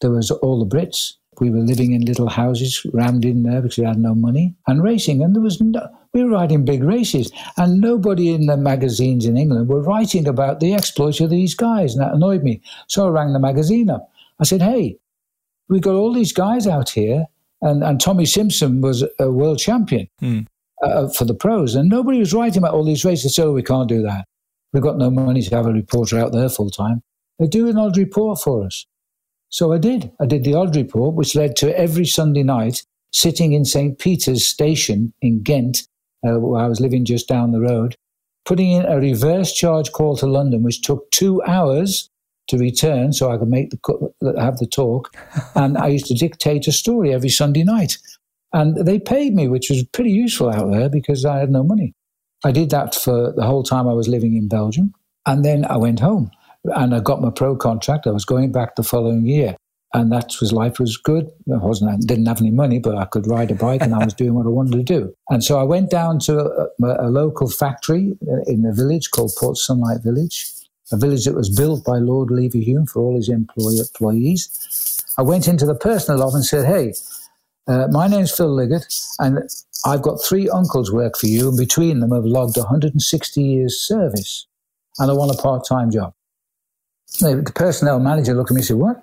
there was all the Brits, we were living in little houses rammed in there because we had no money and racing. And there was no, we were riding big races, and nobody in the magazines in England were writing about the exploits of these guys, and that annoyed me. So I rang the magazine up. I said, "Hey, we got all these guys out here, and, and Tommy Simpson was a world champion mm. uh, for the pros, and nobody was writing about all these races. So we can't do that. We've got no money to have a reporter out there full time. They do an odd report for us." So I did. I did the odd report, which led to every Sunday night sitting in St. Peter's Station in Ghent, uh, where I was living just down the road, putting in a reverse charge call to London, which took two hours to return so I could make the have the talk. [laughs] and I used to dictate a story every Sunday night. And they paid me, which was pretty useful out there because I had no money. I did that for the whole time I was living in Belgium. And then I went home and I got my pro contract. I was going back the following year, and that was life was good. I wasn't I didn't have any money, but I could ride a bike, and I was doing what I wanted to do. And so I went down to a, a local factory uh, in a village called Port Sunlight Village, a village that was built by Lord Leverhulme for all his employee, employees. I went into the personal office and said, "Hey." Uh, my name's Phil Liggett, and I've got three uncles work for you, and between them have logged 160 years service, and I want a part-time job the personnel manager looked at me and said, What?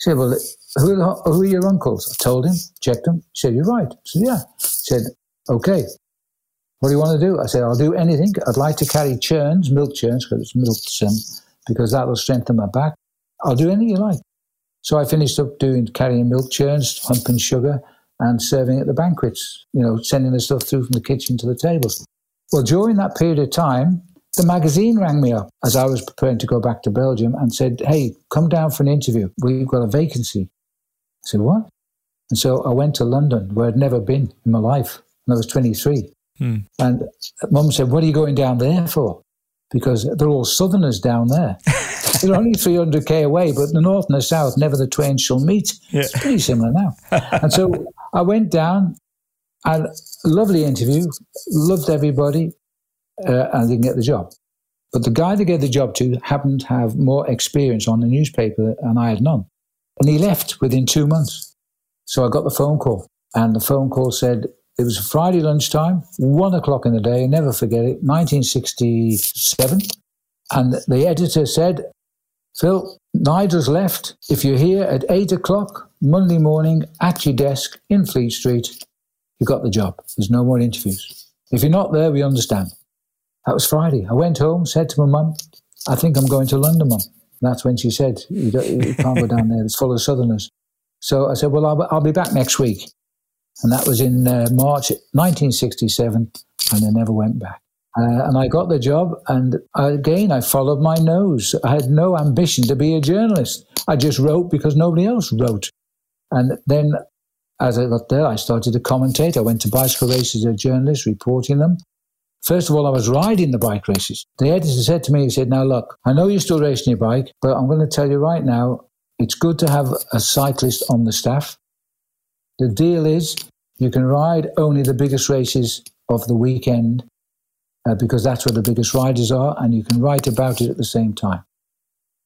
Said, Well, who are, who are your uncles? I told him, checked them. He said, You're right. I said, Yeah. Said, Okay. What do you want to do? I said, I'll do anything. I'd like to carry churns, milk churns, because it's milk um, because that will strengthen my back. I'll do anything you like. So I finished up doing carrying milk churns, humping sugar, and serving at the banquets, you know, sending the stuff through from the kitchen to the tables. Well, during that period of time, the magazine rang me up as I was preparing to go back to Belgium and said, Hey, come down for an interview. We've got a vacancy. I said, What? And so I went to London, where I'd never been in my life. And I was 23. Hmm. And mum said, What are you going down there for? Because they're all southerners down there. [laughs] they're only 300k away, but the north and the south, never the twain shall meet. Yeah. It's pretty similar now. [laughs] and so I went down and lovely interview, loved everybody uh, and didn't get the job. But the guy they gave the job to happened to have more experience on the newspaper, and I had none. And he left within two months. So I got the phone call, and the phone call said it was Friday lunchtime, one o'clock in the day, never forget it, 1967. And the editor said, Phil, Nigel's left. If you're here at eight o'clock Monday morning at your desk in Fleet Street, you got the job. There's no more interviews. If you're not there, we understand. That was Friday. I went home, said to my mum, I think I'm going to London, mum. That's when she said, you, you can't go down there. It's full of Southerners. So I said, well, I'll, I'll be back next week. And that was in uh, March 1967, and I never went back. Uh, and I got the job, and again, I followed my nose. I had no ambition to be a journalist. I just wrote because nobody else wrote. And then as I got there, I started to commentate. I went to bicycle races as a journalist, reporting them. First of all, I was riding the bike races. The editor said to me, he said, Now look, I know you're still racing your bike, but I'm going to tell you right now, it's good to have a cyclist on the staff. The deal is you can ride only the biggest races of the weekend uh, because that's where the biggest riders are, and you can write about it at the same time.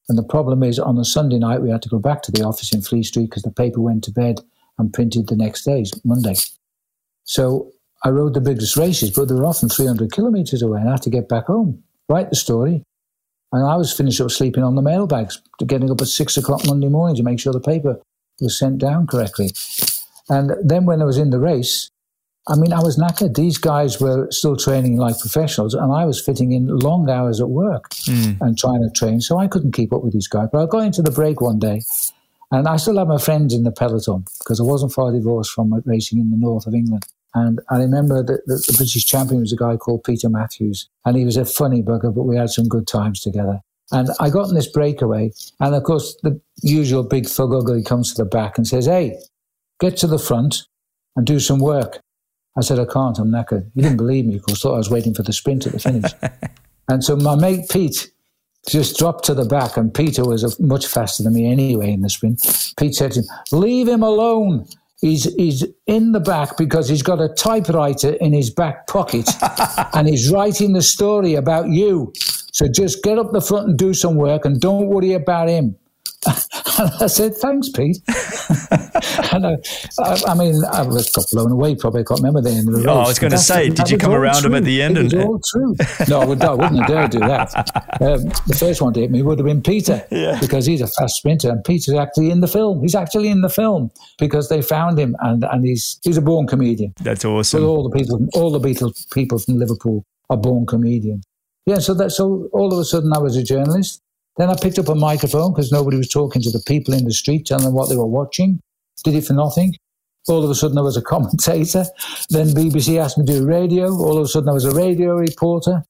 And the problem is, on a Sunday night, we had to go back to the office in Fleet Street because the paper went to bed and printed the next day, Monday. So I rode the biggest races, but they were often 300 kilometres away, and I had to get back home, write the story. And I was finished up sleeping on the mailbags, getting up at six o'clock Monday morning to make sure the paper was sent down correctly. And then when I was in the race, I mean, I was knackered. These guys were still training like professionals, and I was fitting in long hours at work mm. and trying to train. So I couldn't keep up with these guys. But I got into the break one day, and I still had my friends in the peloton because I wasn't far divorced from racing in the north of England. And I remember that the, the British champion was a guy called Peter Matthews, and he was a funny bugger, but we had some good times together. And I got in this breakaway, and of course, the usual big thug ugly comes to the back and says, Hey, get to the front and do some work. I said, I can't, I'm knackered. He didn't believe me, of course, thought I was waiting for the sprint at the finish. [laughs] and so my mate Pete just dropped to the back, and Peter was much faster than me anyway in the sprint. Pete said to him, Leave him alone. He's, he's in the back because he's got a typewriter in his back pocket [laughs] and he's writing the story about you. So just get up the front and do some work and don't worry about him. And [laughs] I said, thanks, Pete. [laughs] and I, I, I, mean, I was got blown away. Probably I can't remember the end of the race. Oh, I was going to say, did you come around true. him at the end? It was all true. No, I, would, I wouldn't have dared do that. [laughs] Um, the first one to hit me would have been Peter yeah. because he's a fast sprinter, and Peter's actually in the film. He's actually in the film because they found him, and, and he's he's a born comedian. That's awesome. all the people, all the Beatles people from Liverpool are born comedians. Yeah, so that so all of a sudden I was a journalist. Then I picked up a microphone because nobody was talking to the people in the street, telling them what they were watching. Did it for nothing. All of a sudden, I was a [laughs] commentator. Then BBC asked me to do radio. All of a sudden, I was a radio reporter.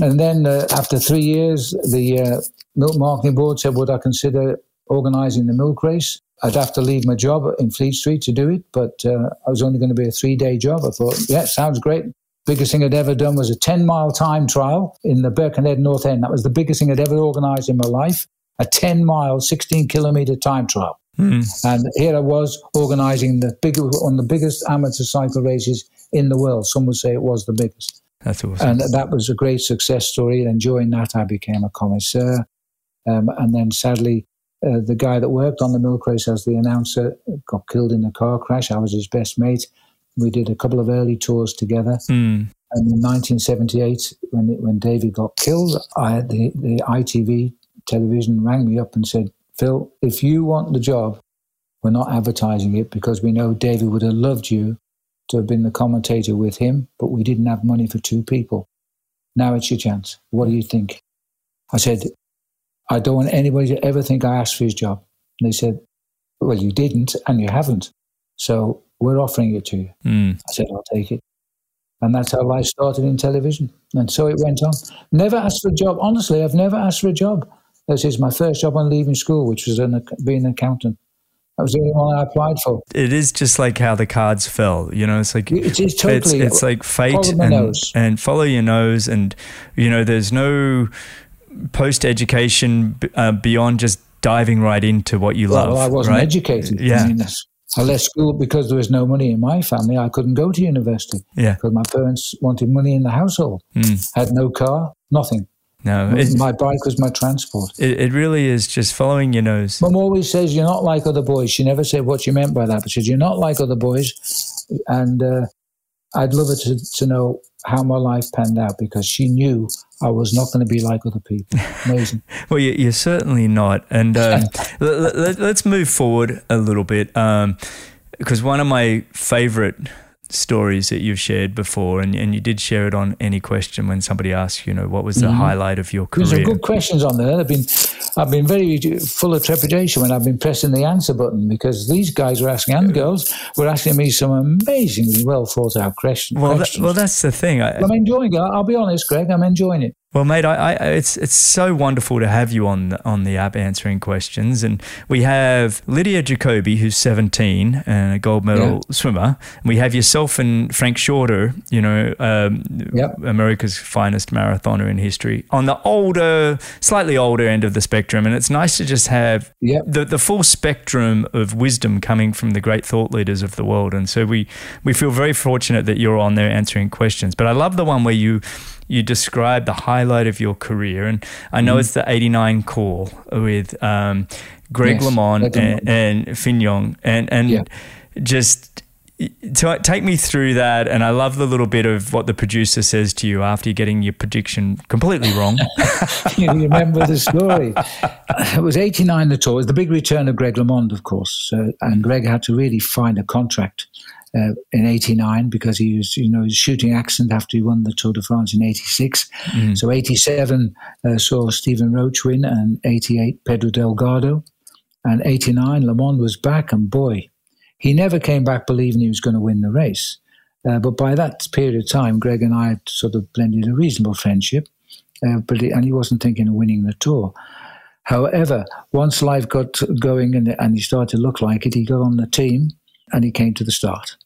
And then, uh, after three years, the uh, Milk Marketing Board said, Would I consider organising the milk race? I'd have to leave my job in Fleet Street to do it, but uh, I was only going to be a three day job. I thought, yeah, sounds great. Biggest thing I'd ever done was a 10 mile time trial in the Birkenhead North End. That was the biggest thing I'd ever organised in my life. A 10 mile, 16 kilometre time trial. Mm. And here I was organising the big, on the biggest amateur cycle races in the world. Some would say it was the biggest. That's awesome. And that was a great success story. And during that, I became a connoisseur. Um, and then sadly, uh, the guy that worked on the milk race as the announcer got killed in a car crash. I was his best mate. We did a couple of early tours together. Mm. And in 1978, when when David got killed, I the, the ITV television rang me up and said, Phil, if you want the job, we're not advertising it because we know David would have loved you to have been the commentator with him, but we didn't have money for two people. Now it's your chance. What do you think? I said, I don't want anybody to ever think I asked for his job. And they said, Well, you didn't and you haven't. So we're offering it to you. Mm. I said, I'll take it. And that's how I started in television. And so it went on. Never asked for a job. Honestly, I've never asked for a job. This is my first job on leaving school, which was an, being an accountant. That was the only one I applied for. It is just like how the cards fell. You know, it's like it is totally. It's, it's like fate and, and follow your nose, and you know, there's no post education uh, beyond just diving right into what you love. Well, I wasn't right? educated. Yeah. I mean, I left school because there was no money in my family. I couldn't go to university. Yeah. Because my parents wanted money in the household. Mm. Had no car, nothing. No. my bike was my transport. It, it, really is just following your nose. Mum always says, You're not like other boys. She never said what she meant by that, but she said, You're not like other boys. And uh, I'd love her to, to know how my life panned out because she knew I was not going to be like other people. Amazing. [laughs] well, you're certainly not. And um, [laughs] let, us move forward a little bit um, because one of my favorite stories that you've shared before, and, and you did share it on any question when somebody asked, you know, what was the mm-hmm. highlight of your career? There's good questions on there. I've been, I've been very full of trepidation when I've been pressing the answer button because these guys were asking, and girls were asking me some amazingly well thought out questions. Well, that, well, that's the thing. I, am enjoying it. I'll be honest, Greg. I'm enjoying it. Well, mate, I, I, it's it's so wonderful to have you on the, on the app answering questions, and we have Lydia Jacoby, who's seventeen and a gold medal yeah. swimmer. We have yourself and Frank Shorter, you know, um, yep. America's finest marathoner in history, on the older, slightly older end of the spectrum. And it's nice to just have yep. the the full spectrum of wisdom coming from the great thought leaders of the world. And so we we feel very fortunate that you're on there answering questions. But I love the one where you you describe the highlight of your career, and I know mm it's the '89 call with um, Greg yes, LeMond and, and Fignon, and and yeah. just to take me through that, and I love the little bit of what the producer says to you after you're getting your prediction completely wrong. [laughs] you remember the story. It was 89 the tour. It was the big return of Greg LeMond, of course. Uh, and Greg had to really find a contract uh, in 89 because he was, you know, shooting accent after he won the Tour de France in 86. Mm. So 87 uh, saw Stephen Roche win and 88 Pedro Delgado. And 89, LeMond was back and boy, he never came back believing he was going to win the race. Uh, but by that period of time, Greg and I had sort of blended a reasonable friendship, uh, but he, and he wasn't thinking of winning the Tour. However, once life got going and, and he started to look like it, he got on the team and he came to the start.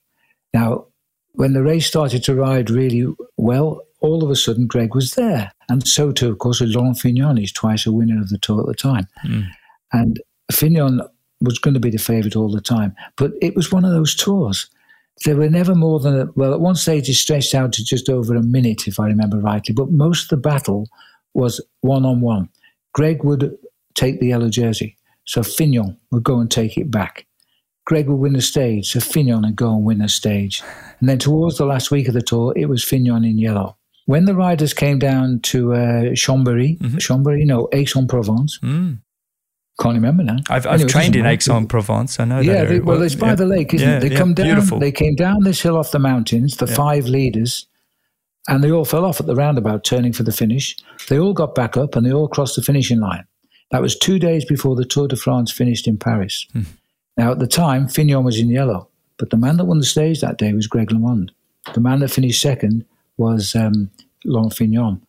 Now, when the race started to ride really well, all of a sudden Greg was there. And so too, of course, with Laurent Fignon. He's twice a winner of the tour at the time. Mm. And Fignon was going to be the favourite all the time. But it was one of those tours. There were never more than, a, well, at one stage it stretched out to just over a minute, if I remember rightly. But most of the battle was one on one. Greg would take the yellow jersey. So Fignon would go and take it back. Greg would win the stage, so Fignon would go and win the stage. And then towards the last week of the tour, it was Fignon in yellow. When the riders came down to uh, Chambéry, mm-hmm. Chambéry, no, Aix-en-Provence, mm. Can't remember now. I've, I've anyway, trained in Aix-en-Provence. I know yeah, that. Yeah, well, it's by yeah. the lake, isn't yeah, it? They yeah, come down. Beautiful. They came down this hill off the mountains. The five leaders, and they all fell off at the roundabout, turning for the finish. They all got back up, and they all crossed the finishing line. That was two days before the Tour de France finished in Paris. Hmm. Now, at the time, Fignon was in yellow, but the man that won the stage that day was Greg LeMond. The man that finished second was um, Laurent Fignon.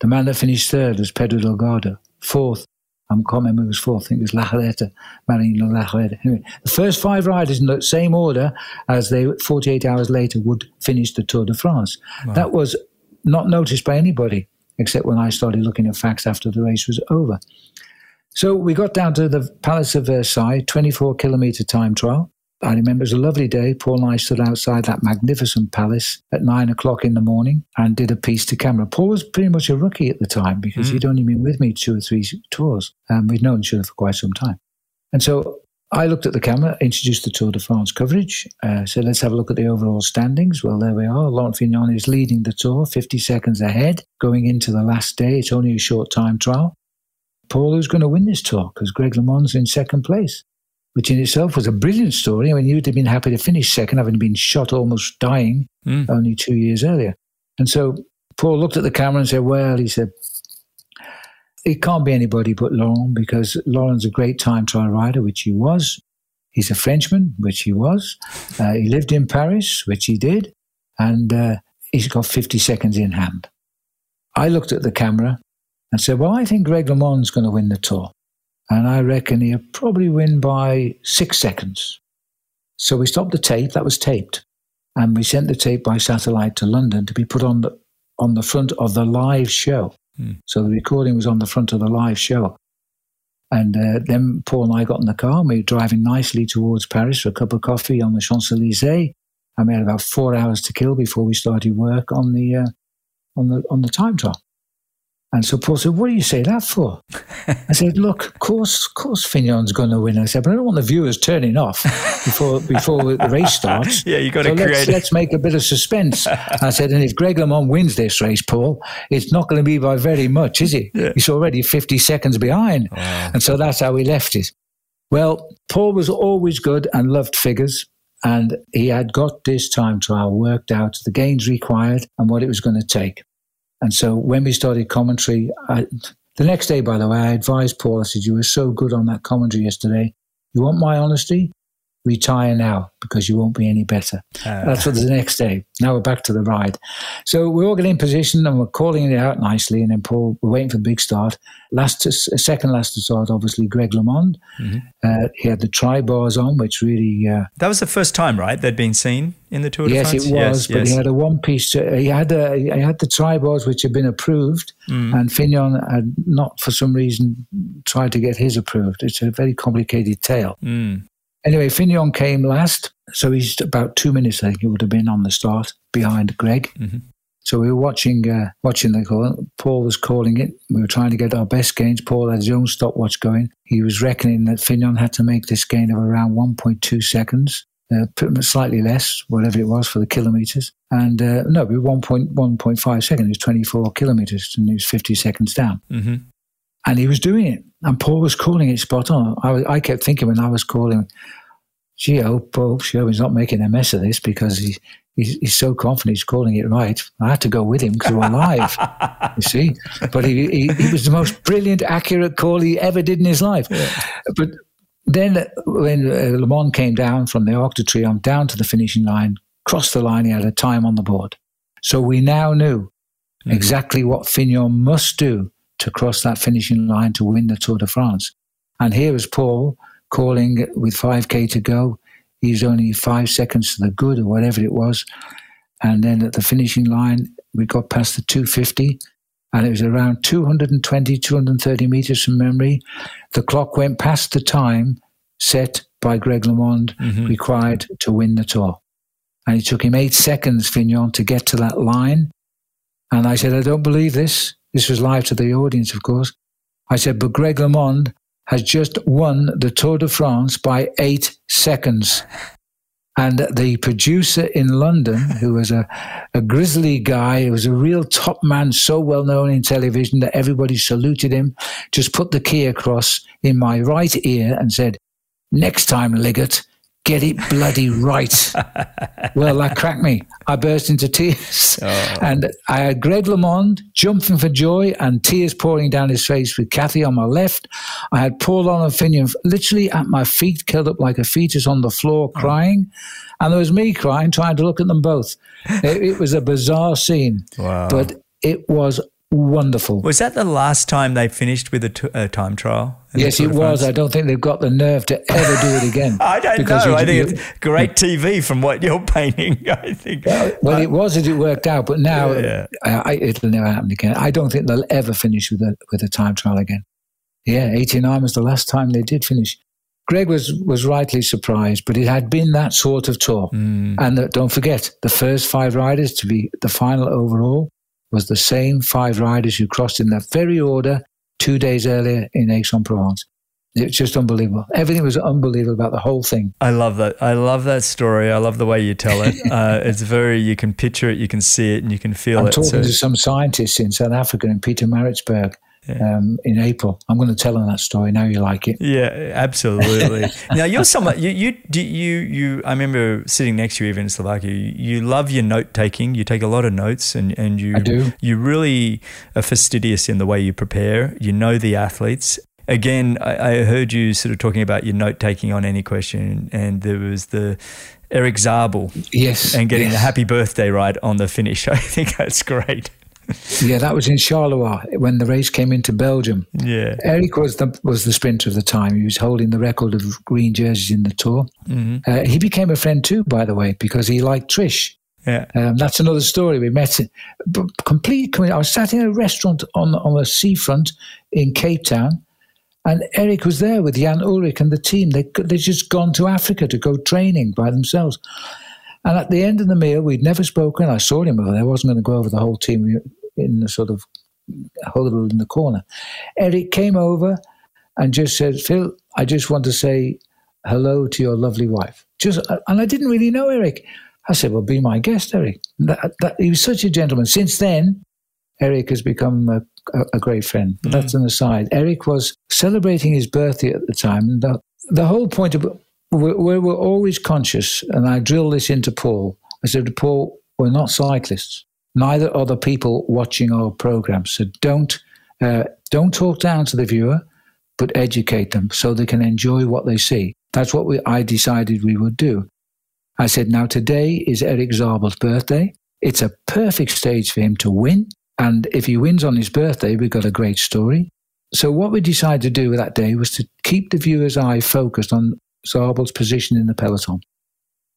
The man that finished third was Pedro Delgado. Fourth, I can't remember who was fourth. I think it was Lejarreta, Marino Lejarreta. Anyway, the first five riders in the same order as they 48 hours later would finish the Tour de France. Wow. That was not noticed by anybody except when I started looking at facts after the race was over. So we got down to the Palace of Versailles, 24 kilometre time trial. I remember it was a lovely day. Paul and I stood outside that magnificent palace at nine o'clock in the morning and did a piece to camera. Paul was pretty much a rookie at the time because mm. he'd only been with me two or three tours and we'd known each other for quite some time. And so I looked at the camera, introduced the Tour de France coverage, uh, said, let's have a look at the overall standings. Well, there we are. Laurent Fignon is leading the tour, 50 seconds ahead, going into the last day. It's only a short time trial. Paul who's going to win this tour because Greg LeMond's in second place, which in itself was a brilliant story. I mean, you'd have been happy to finish second, having been shot almost dying mm. only two years earlier. And so Paul looked at the camera and said, Well, he said, it can't be anybody but Laurent because Laurent's a great time trial rider, which he was. He's a Frenchman, which he was. Uh, he lived in Paris, which he did. And uh, he's got 50 seconds in hand. I looked at the camera and said, Well, I think Greg LeMond's going to win the tour. And I reckon he'll probably win by six seconds. So we stopped the tape, that was taped. And we sent the tape by satellite to London to be put on the, on the front of the live show. Mm. So the recording was on the front of the live show. And uh, then Paul and I got in the car and we were driving nicely towards Paris for a cup of coffee on the Champs Elysees. And we had about four hours to kill before we started work on the uh, on the on the time trial. And so Paul said, What do you say that for? I said, [laughs] Look, of course, of course Fignon's going to win. I said, But I don't want the viewers turning off before [laughs] before the race starts. yeah, you got to so create. Let's, let's make a bit of suspense. I said, And if Greg LeMond wins this race, Paul, it's not going to be by very much, is it? Yeah. He's already 50 seconds behind. Wow. And so that's how we left it. Well, Paul was always good and loved figures. And he had got this time trial worked out, the gains required, and what it was going to take. And so when we started commentary, I, the next day, by the way, I advised Paul, I said, You were so good on that commentary yesterday. You want my honesty? Retire now because you won't be any better. Uh. That's what the next day. Now we're back to the ride. So we're all getting in position and we're calling it out nicely. And then Paul, we're waiting for the big start. Last, second last to start, obviously, Greg LeMond. Mm-hmm. Uh, he had the tri bars on, which really. Uh, that was the first time, right? They'd been seen in the Tour de yes, France? It yes, but yes. he had a one piece. Uh, he had a, he had the tri bars which had been approved, mm. and Fignon had not, for some reason, tried to get his approved. It's a very complicated tale. Mm. Anyway, Fignon came last, so he's about two minutes, I think he would have been on the start behind Greg. Mm-hmm. So we were watching uh, watching the call. Paul was calling it. We were trying to get our best gains. Paul had his own stopwatch going. He was reckoning that Fignon had to make this gain of around 1.2 seconds, uh, slightly less, whatever it was for the kilometres. And uh, no, 1.1.5 seconds. It was 24 kilometres, and he was 50 seconds down. Mm-hmm. And he was doing it. And Paul was calling it spot on. I, I kept thinking when I was calling, gee, I hope, hope he's not making a mess of this because he, he's, he's, so confident he's calling it right. I had to go with him because we're live, [laughs] you see. But he, he, he, was the most brilliant, accurate call he ever did in his life. Yeah. But then when uh, LeMond came down from the Arc de Triomphe down to the finishing line, crossed the line, he had a time on the board. So we now knew mm-hmm. exactly what Fignon must do to cross that finishing line to win the Tour de France. And here is Paul calling with 5K to go. He's only five seconds to the good or whatever it was. And then at the finishing line, we got past the 250 and it was around 220, 230 meters from memory. The clock went past the time set by Greg LeMond mm-hmm. required to win the tour. And it took him eight seconds, Fignon, to get to that line. And I said, I don't believe this. This was live to the audience, of course. I said, but Greg LeMond has just won the Tour de France by eight seconds. And the producer in London, who was a, a grizzly guy, who was a real top man, so well known in television that everybody saluted him, just put the key across in my right ear and said, Next time, Liggett, get it bloody right. well, that cracked me. I burst into tears. [laughs] Oh. And I had Greg LeMond jumping for joy and tears pouring down his face with Kathy on my left. I had Paul Fignon literally at my feet, curled up like a fetus on the floor, oh. crying. And there was me crying, trying to look at them both. it, it was a bizarre scene. Wow. But it was wonderful. Was that the last time they finished with a, t- a time trial? Yes, it was. I don't think they've got the nerve to ever do it again. [laughs] I don't know. I think it's great TV from what you're painting. [laughs] I think. Well, well it was as it worked out, but now yeah. I, it'll never happen again. I don't think they'll ever finish with a with a time trial again. Yeah, eighty nine was the last time they did finish. Greg was was rightly surprised, but it had been that sort of tour. Mm. And the, don't forget, the first five riders to be the final overall was the same five riders who crossed in that very order two days earlier in Aix-en-Provence. It's just unbelievable. Everything was unbelievable about the whole thing. I love that. I love that story. I love the way you tell it. [laughs] Uh, it's very, you can picture it, you can see it, and you can feel I'm it. I'm talking so. to some scientists in South Africa in Pietermaritzburg yeah. um, in April. I'm going to tell them that story. Now you like it. Yeah, absolutely. [laughs] now you're someone you you you you. I remember sitting next to you even in Slovakia. You, you love your note taking. You take a lot of notes, and and you I do. You really are fastidious in the way you prepare. You know the athletes. Again, I, I heard you sort of talking about your note taking on any question, and there was the Erik Zabel. Yes. And getting yes. the happy birthday right on the finish. [laughs] I think that's great yeah, that was in Charleroi when the race came into Belgium. Yeah, Erik was the was the sprinter of the time. He was holding the record of green jerseys in the Tour. Mm-hmm. Uh, he became a friend too, by the way, because he liked Trish. Yeah, um, that's another story. We met, complete. I was sat in a restaurant on on the seafront in Cape Town, and Erik was there with Jan Ullrich and the team. They they just gone to Africa to go training by themselves. And at the end of the meal, we'd never spoken. I saw him over there. I wasn't going to go over the whole team in the sort of huddle in the corner. Erik came over and just said, Phil, I just want to say hello to your lovely wife. Just, and I didn't really know Erik. I said, well, be my guest, Erik. That, that, he was such a gentleman. Since then, Erik has become a, a, a great friend. But mm. that's an aside. Erik was celebrating his birthday at the time. And the, the whole point of we, we were always conscious, and I drill this into Paul. I said to Paul, we're not cyclists. Neither are the people watching our program. So don't uh, don't talk down to the viewer, but educate them so they can enjoy what they see. That's what we, I decided we would do. I said, now today is Erik Zabel's birthday. It's a perfect stage for him to win. And if he wins on his birthday, we've got a great story. So what we decided to do that day was to keep the viewer's eye focused on Zabel's position in the peloton.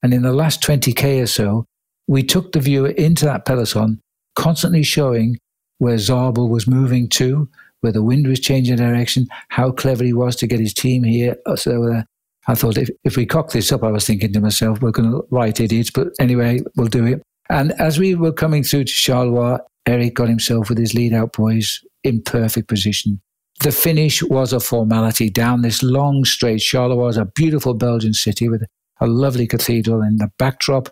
And in the last 20k or so, we took the viewer into that peloton, constantly showing where Zabel was moving to, where the wind was changing direction, how clever he was to get his team here. So uh, I thought if, if we cock this up, I was thinking to myself, we're going to write idiots, but anyway, we'll do it. And as we were coming through to Charleroi, Erik got himself with his lead out boys in perfect position. The finish was a formality down this long straight. Charleroi is a beautiful Belgian city with a lovely cathedral in the backdrop.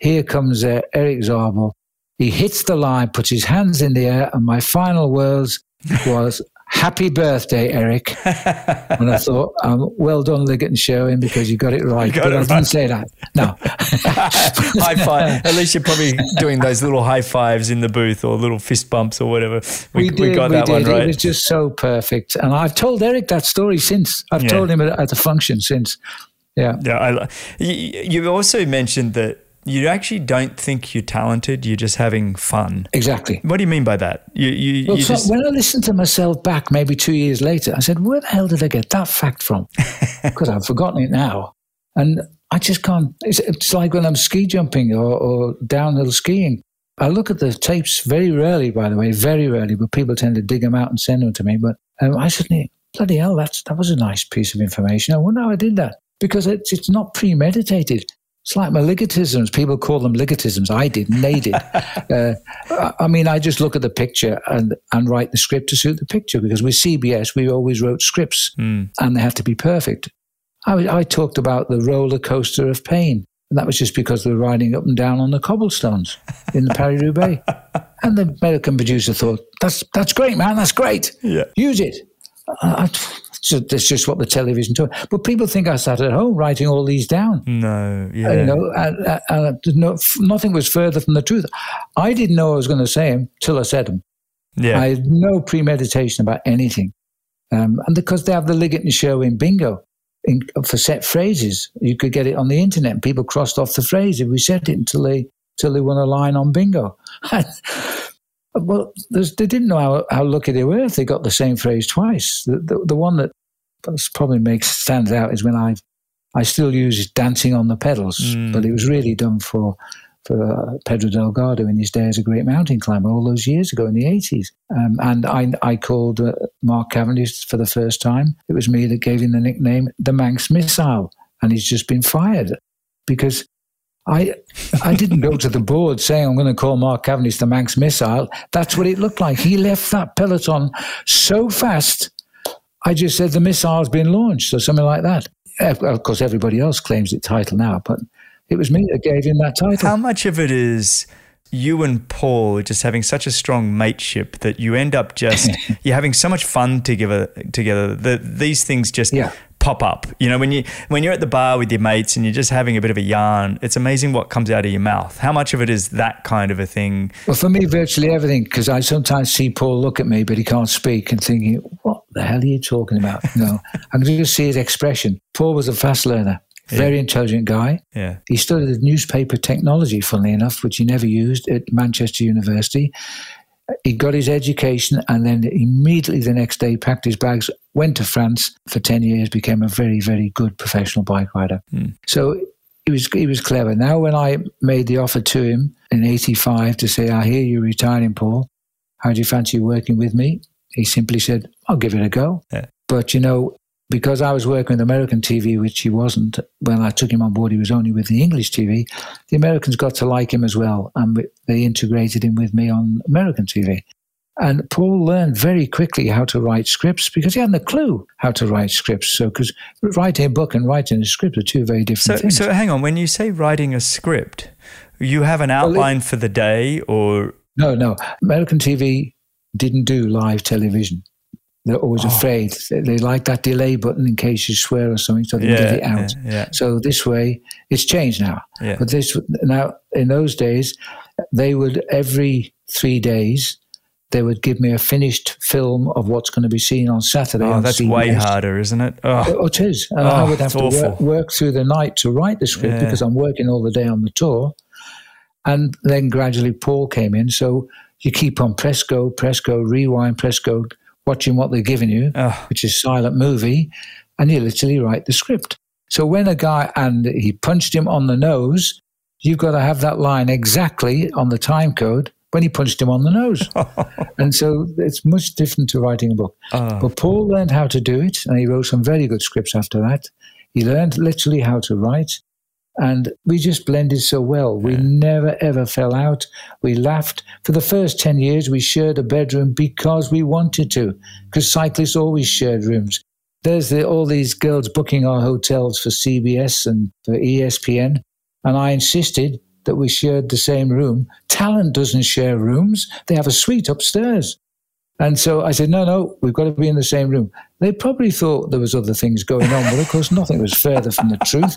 Here comes uh, Erik Zabel. He hits the line, puts his hands in the air, and my final words was, [laughs] happy birthday, Erik. [laughs] and I thought, um, well done, Liggett and Sherwen, because you got it right. got but it I right. didn't say that. No. [laughs] high five. At least you're probably doing those little high fives in the booth or little fist bumps or whatever. We, did, got we that one did. right. It was just so perfect. And I've told Erik that story since. I've Yeah. told him at, at the function since. Yeah. yeah, I, you, you also mentioned that you actually don't think you're talented. You're just having fun. Exactly. What do you mean by that? You, you, Well, you so just when I listened to myself back maybe two years later, I said, where the hell did I get that fact from? [laughs] Because I've forgotten it now. And I just can't. It's, it's like when I'm ski jumping or, or downhill skiing. I look at the tapes very rarely, by the way, very rarely, but people tend to dig them out and send them to me. But um, I suddenly, bloody hell, that's, that was a nice piece of information. I wonder how I did that. Because it's, it's not premeditated. It's like my Liggettisms. People call them Liggettisms. I didn't. They did. [laughs] uh, I- mean, I just look at the picture and, and write the script to suit the picture because with CBS, we always wrote scripts and they had to be perfect. I, I talked about the roller coaster of pain. And that was just because we were riding up and down on the cobblestones in the Paris Roubaix. [laughs] and the American producer thought, that's, that's great, man. That's great. Yeah. Use it. I, I, so that's just what the television told. But people think I sat at home writing all these down. no, yeah, You know, and, and, no, nothing was further from the truth. I didn't know I was going to say them till I said them. yeah. I had no premeditation about anything. Um, and because they have the Liggett and Sherwen bingo in, for set phrases, you could get it on the internet. And people crossed off the phrase if we said it until they until they won a line on bingo. [laughs] well, they didn't know how, how lucky they were if they got the same phrase twice. The, the, the one that probably makes stands out is when I I still use dancing on the pedals, but it was really done for for uh, Pedro Delgado in his day as a great mountain climber all those years ago in the 80s. Um, and I, I called uh, Mark Cavendish for the first time. It was me that gave him the nickname the Manx Missile. And he's just been fired because I, I didn't go to the board saying I'm going to call Mark Cavendish the Manx Missile. That's what it looked like. He left that peloton so fast. I just said the missile's been launched or something like that. Of course, everybody else claims the title now, but it was me that gave him that title. How much of it is you and Paul just having such a strong mateship that you end up just [laughs] you're having so much fun together together that these things just Yeah. Pop up. You know, when you when you're at the bar with your mates and you're just having a bit of a yarn, it's amazing what comes out of your mouth. How much of it is that kind of a thing? Well, for me, virtually everything, because I sometimes see Paul look at me, but he can't speak, and thinking, "What the hell are you talking about?" No, [laughs] I can just see his expression. Paul was a fast learner, very intelligent guy. Yeah. He studied newspaper technology, funnily enough, which he never used at Manchester University. He got his education and then immediately the next day packed his bags, went to France for 10 years, became a very, very good professional bike rider. Hmm. So he was, he was clever. Now, when I made the offer to him in 85 to say, I hear you're retiring, Paul, how do you fancy working with me? He simply said, I'll give it a go. Yeah. But, you know, because I was working with American TV, which he wasn't, when I took him on board, he was only with the English TV. The Americans got to like him as well, and they integrated him with me on American TV. And Paul learned very quickly how to write scripts because he hadn't a clue how to write scripts. So, because writing a book and writing a script are two very So different things. so hang on, when you say writing a script, you have an outline for the day or No, no. American TV didn't do live television. They're always Oh. afraid. They, they like that delay button in case you swear or something, so they can get it Yeah, out. yeah, yeah. So this way, it's changed now. Yeah. But this now, in those days, they would every three days they would give me a finished film of what's going to be seen on Saturday. Oh, on that's CBS. way harder, isn't it? Oh, Oh, it is. And I Oh, would have to work, work through the night to write the script Yeah. because I'm working all the day on the tour. And then gradually Paul came in. So you keep on press go, press go, rewind, press go, watching what they're giving you, Oh. which is silent movie, and you literally write the script. So when a guy and he punched him on the nose, you've got to have that line exactly on the time code when he punched him on the nose. [laughs] and so it's much different to writing a book. Oh. But Paul learned how to do it, and he wrote some very good scripts after that. He learned literally how to write, and we just blended so well. We never ever fell out. We laughed. For the first 10 years, we shared a bedroom because we wanted to, because cyclists always shared rooms. There's the, all these girls booking our hotels for CBS and for ESPN, and I insisted that we shared the same room. Talent doesn't share rooms, they have a suite upstairs. And so I said, no, no, we've got to be in the same room. They probably thought there was other things going on, but of course nothing was further from the truth.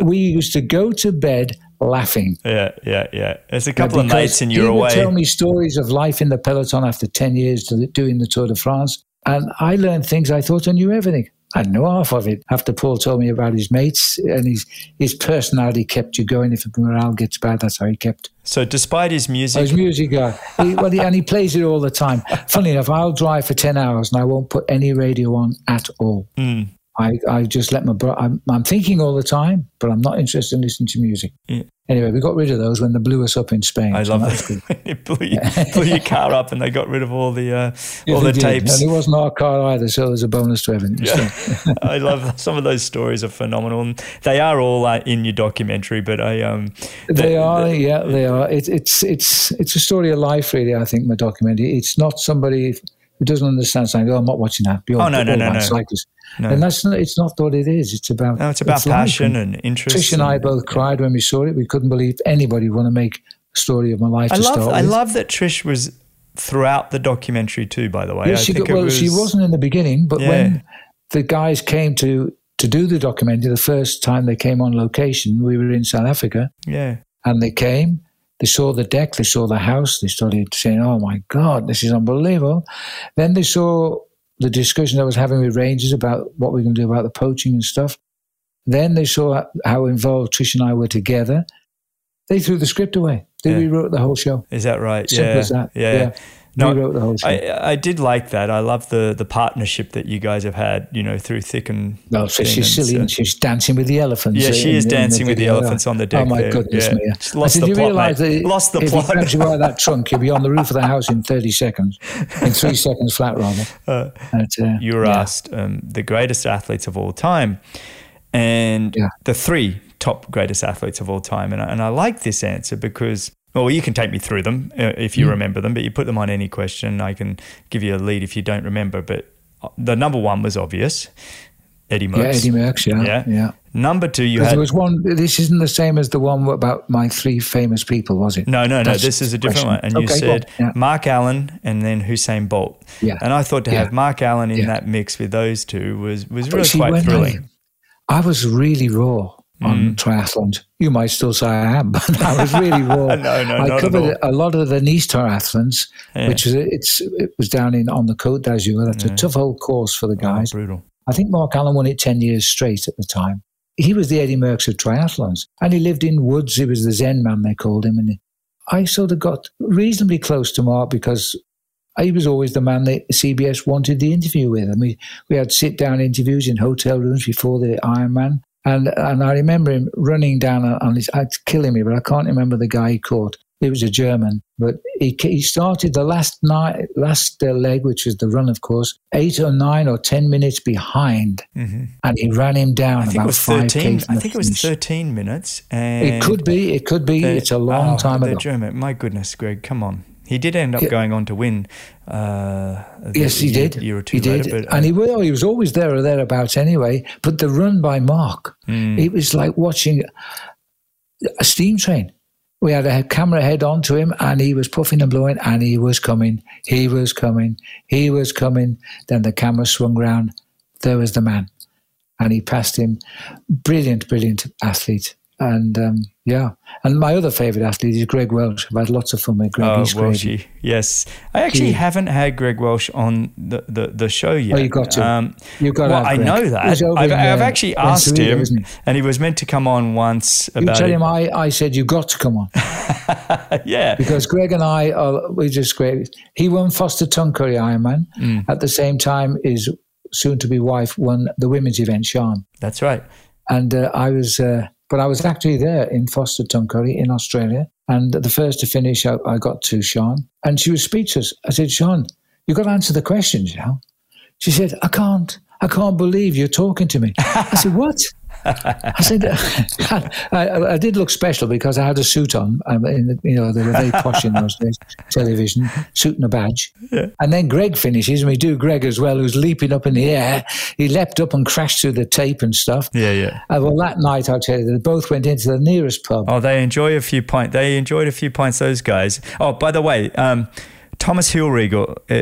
We used to go to bed laughing. yeah, yeah, yeah. There's a couple of Because mates and he you're would away. tell me stories of life in the peloton after 10 years doing the Tour de France. And I learned things I thought I knew everything. I know half of it. After Paul told me about his mates and his, his personality kept you going. If the morale gets bad, that's how he kept. So, despite his Oh, music, his music guy. He, well, he, and he plays it all the time. Funny enough, I'll drive for 10 hours and I won't put any radio on at all. Mm. I, I just let my bro. I'm, I'm thinking all the time, but I'm not interested in listening to music. Yeah. Anyway, we got rid of those when they blew us up in Spain. I so love that. it [laughs] blew, you, blew your car up and they got rid of all the uh, Yeah, all the did. tapes. And it wasn't our car either, so there's a bonus to everything. Yeah. [laughs] I love some of those stories are phenomenal. And they are all uh, in your documentary, but I um they the- are, yeah, they are. It, it's it's it's a story of life, really. I think my documentary. It's not somebody who doesn't understand saying, "Oh, I'm not watching that." Beyond Oh, no, no, oh, no, no. cyclists. No. And that's not. It's not what it is. It's about. no, it's about life. passion and interest. Trish and I both cried when we saw it. We couldn't believe anybody would want to make a story of my life I love I love that Trish was throughout the documentary too. By the way, Yeah, I she think got, it well, was, she wasn't in the beginning, but Yeah. when the guys came to to do the documentary, the first time they came on location, we were in South Africa, Yeah, and they came. They saw the deck, they saw the house, they started saying, "Oh my God, this is unbelievable." Then they saw the discussion I was having with Rangers about what we're going to do about the poaching and stuff. Then they saw how involved Trish and I were together. They threw the script away. They Yeah. rewrote the whole show. is that right? Simple yeah, as that. yeah. Yeah. No, rewrote the whole show. I, I did like that. I love the the partnership that you guys have had. You know, through thick and No, so thin she's silly so- and she's dancing with the elephants. Yeah, she in- is in dancing with the elephants on the deck Oh my there. goodness Yeah. me! Just lost the you plot, realise mate. that [laughs] Lost the if plot." grabs you out of that trunk, you'll be on the roof of the house in thirty seconds, in [laughs] three seconds flat, rather. Uh, But, uh, you were yeah. asked um, the greatest athletes of all time, and Yeah. the three top greatest athletes of all time. And I, and I like this answer because, well, you can take me through them uh, if Mm. you remember them, but you put them on any question. I can give you a lead if you don't remember. But uh, the number one was obvious Eddie Merckx. Yeah, Eddie Merckx. Yeah, Yeah. yeah. Number two, you had. there was one. This isn't the same as the one about my three famous people, was it? no, no, no. This is a different one. And you Okay, on. said Yeah. Mark Allen and then Usain Bolt. Yeah. And I thought to Yeah. have Mark Allen in that mix with those two was, was really see, quite thrilling. I, I was really raw on Mm. triathlons. You might still say I am, [laughs] but I was really [laughs] raw. No, no, I covered a lot of the Nice triathlons, Yeah. which was it's it was down in on the Côte d'Azur. That's a tough old course for the Oh, guys. brutal. I think Mark Allen won it 10 years straight at the time. He was the Eddie Merckx of triathlons. And he lived in woods. He was the Zen man, they called him. And I sort of got reasonably close to Mark because he was always the man that CBS wanted the interview with. And we, we had sit down interviews in hotel rooms before the Ironman. And, and I remember him running down on his, it's killing me, but I can't remember the guy he caught. It was a German, but he, he started the last night, last uh, leg, which was the run, of course, eight or nine or ten minutes behind, Mhm. and he ran him down I think about it was 13. I think it was 13 minutes. And It could be. It could be. it's a long oh, time the ago. German. My goodness, Greg, come on. He did end up Yeah. going on to win. Uh, Yes, he year, did. year or two he did. But, uh, and he well, he was always there or thereabouts anyway. But the run by Mark, Mm. it was like watching a steam train. We had a camera head on to him, and he was puffing and blowing, and he was coming. He was coming. He was coming. Then the camera swung round. There was the man, and he passed him. Brilliant, brilliant athlete. And um, yeah, and my other favourite athlete is Greg Welch. I've had lots of fun with Greg. Oh, Welshie. Yes. I actually He- haven't had Greg Welch on the, the, the show yet. Oh, you got to. Um, You've got to well, have I Greg. know that. I've, in, I've uh, actually asked him, he? and he was meant to come on once You tell it. him I, I said you got to come on [laughs] yeah. because Greg and I are we're just great. He won Forster Tuncurry Ironman Mm. at the same time his soon-to-be wife won the women's event, Siân. That's right. and uh, I was, uh, but I was actually there in Forster Tuncurry in Australia, and the first to finish, I, I got to Siân, and she was speechless. I said, "Siân, you've got to answer the questions, you know." She said, "I can't, I can't believe you're talking to me." I said, "What?" I said, [laughs] I, I, I did look special because I had a suit on. um, In the, you know, they were very posh in those days. Television, suit and a badge. And then Greg finishes, and we do Greg as well, who's leaping up in the air. He leapt up and crashed through the tape and stuff. Yeah, yeah. Uh, well, that night, I'll tell you, they both went into the nearest pub. Oh, they enjoy a few pints. They enjoyed a few pints, those guys. Oh, by the way, um, Thomas Hellriegel, uh,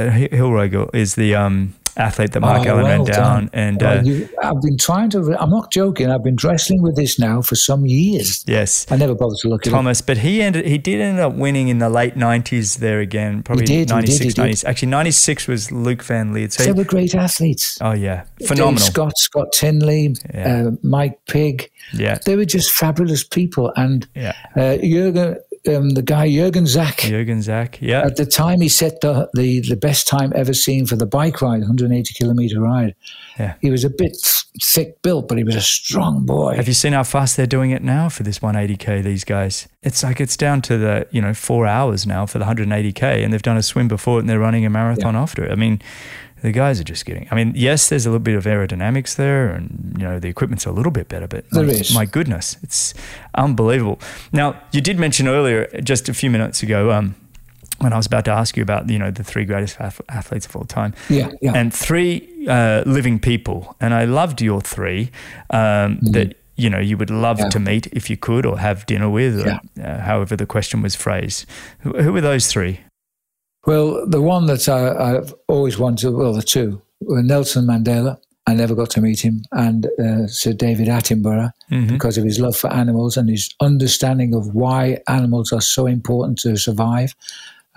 uh, Hellriegel is the um, athlete that Mark Oh, Allen ran down. done. And Oh, uh, you, I've been trying to, I'm not joking, I've been wrestling with this now for some years. yes, I never bothered to look at it. Thomas, but he ended. He did end up winning in the late nineties there again, probably did, he did, 96, he did. 90s. Actually, ninety six was Luc Van Lierde. So They were great athletes. oh yeah, phenomenal. Dave. Scott, Scott Tinley, Yeah. uh, Mike Pigg. Yeah, They were just fabulous people. And yeah. uh, Jürgen, um, the guy Jürgen Zäck, Jürgen Zäck. Yeah, at the time he set the, the, the best time ever seen for the bike ride, 180 kilometer ride. Yeah. He was a bit thick built, but he was a strong boy. Have you seen how fast they're doing it now for this 180k? These guys, it's like it's down to the you know four hours now for the 180k, and they've done a swim before it, and they're running a marathon after it. I mean, the guys are just getting. I mean, yes, there's a little bit of aerodynamics there, and you know the equipment's a little bit better, but my, my goodness, it's unbelievable. Now, you did mention earlier, just a few minutes ago. Um, when I was about to ask you about, you know, the three greatest ath- athletes of all time, Yeah, yeah. and three uh, living people, and I loved your three um, that you know you would love Mm-hmm. Yeah. to meet if you could, or have dinner with, or Yeah. uh, however the question was phrased. Who, who were those three? Well, the one that I, I've always wanted, well, the two were Nelson Mandela. I never got to meet him, and uh, Sir David Attenborough because of his love for animals and his understanding of why animals are so important to survive,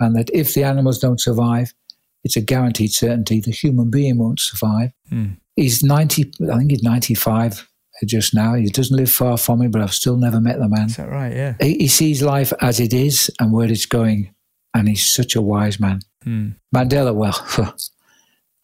and that if the animals don't survive, it's a guaranteed certainty the human being won't survive. He's 90, I think he's 95 just now. He doesn't live far from me, but I've still never met the man Is that right? Yeah. he, he sees life as it is and where it's going, and he's such a wise man. Hmm. Mandela, well,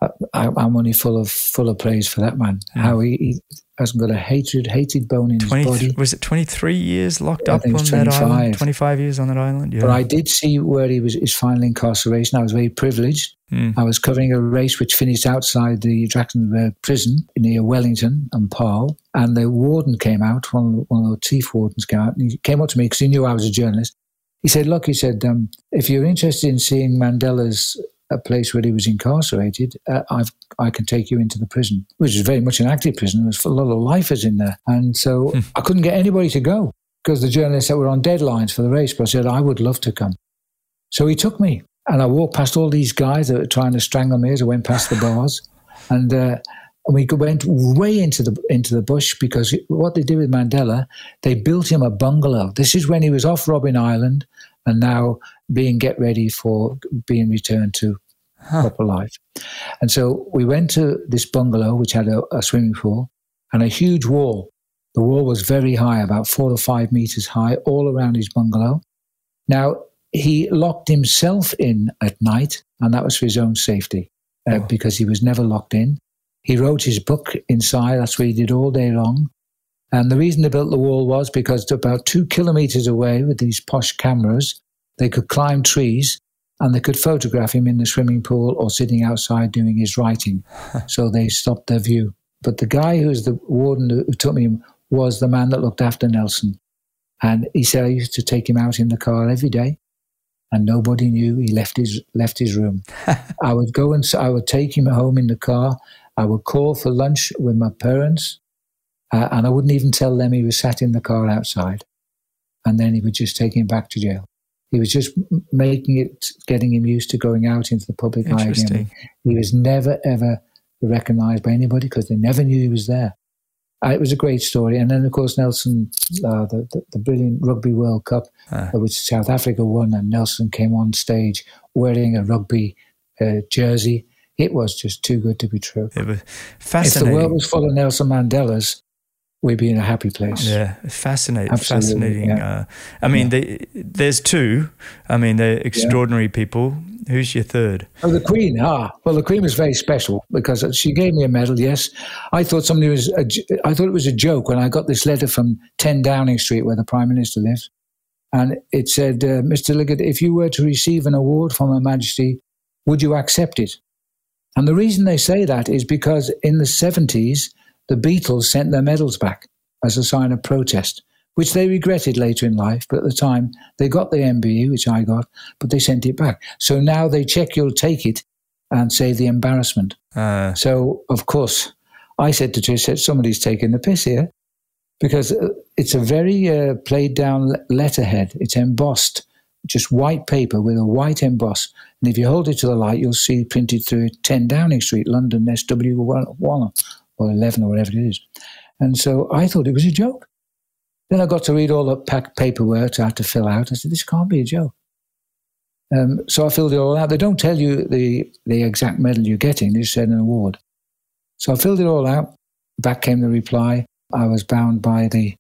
[laughs] I, I'm only full of full of praise for that man. How he, he hasn't got a hatred hated bone in his body. was it 23 years locked I up on that island? 25. 25 years on that island? Yeah. But I did see where he was his final incarceration. I was very privileged. Hmm. I was covering a race which finished outside the Drakenstein prison near Wellington and Paarl. And the warden came out, one of the, one of the chief wardens came out, and he came up to me because he knew I was a journalist. He said, Look, he said, um, if you're interested in seeing Mandela's a place where he was incarcerated, uh, I've, I can take you into the prison, which is very much an active prison. There's a lot of lifers in there. And so I couldn't get anybody to go because the journalists that were on deadlines for the race. But I said, I would love to come. So he took me, and I walked past all these guys that were trying to strangle me as I went past the bars, [laughs] and uh, and we went way into the into the bush because what they did with Mandela, they built him a bungalow. This is when he was off Robben Island, and now being get ready for being returned to proper life. And so we went to this bungalow, which had a, a swimming pool and a huge wall. The wall was very high, about four or five meters high, all around his bungalow. Now, he locked himself in at night, and that was for his own safety uh, because he was never locked in. He wrote his book inside, that's what he did all day long. And the reason they built the wall was because about two kilometers away with these posh cameras, they could climb trees and they could photograph him in the swimming pool or sitting outside doing his writing. [laughs] so they stopped their view. But the guy who was the warden who took me was the man that looked after Nelson. And he said I used to take him out in the car every day, and nobody knew he left his left his room. [laughs] I would go and I would take him home in the car. I would call for lunch with my parents, uh, and I wouldn't even tell them he was sat in the car outside. And then he would just take him back to jail. He was just making it, getting him used to going out into the public eye again. He was never ever recognised by anybody because they never knew he was there. Uh, it was a great story. And then, of course, Nelson, uh, the, the, the, brilliant Rugby World Cup, uh. which South Africa won, and Nelson came on stage wearing a rugby uh, jersey. It was just too good to be true. It was fascinating. If the world was full of Nelson Mandelas, we'd be in a happy place. Yeah, fascinating. Absolutely, fascinating. Yeah. Uh, I mean, yeah. they, there's two. I mean, they're extraordinary yeah. people. Who's your third? Oh, the Queen. Ah, well, the Queen was very special because she gave me a medal. Yes, I thought somebody was. A, I thought it was a joke when I got this letter from 10 Downing Street, where the Prime Minister lives, and it said, uh, "Mr. Liggett, if you were to receive an award from Her Majesty, would you accept it?" And the reason they say that is because in the 70s, the Beatles sent their medals back as a sign of protest which they regretted later in life. But at the time, they got the MBE, which I got, but they sent it back. So now they check you'll take it and save the embarrassment. Uh. So, of course, I said to Trish, somebody's taking the piss here because uh, it's a very uh, played down letterhead. It's embossed, just white paper with a white emboss. And if you hold it to the light, you'll see printed through 10 Downing Street, London, SW1 or 11 or whatever it is. And so I thought it was a joke. Then I got to read all the pack paperwork I had to fill out. I said, this can't be a joke. Um, so I filled it all out. They don't tell you the, the exact medal you're getting, they just said an award. So I filled it all out. Back came the reply. I was bound by the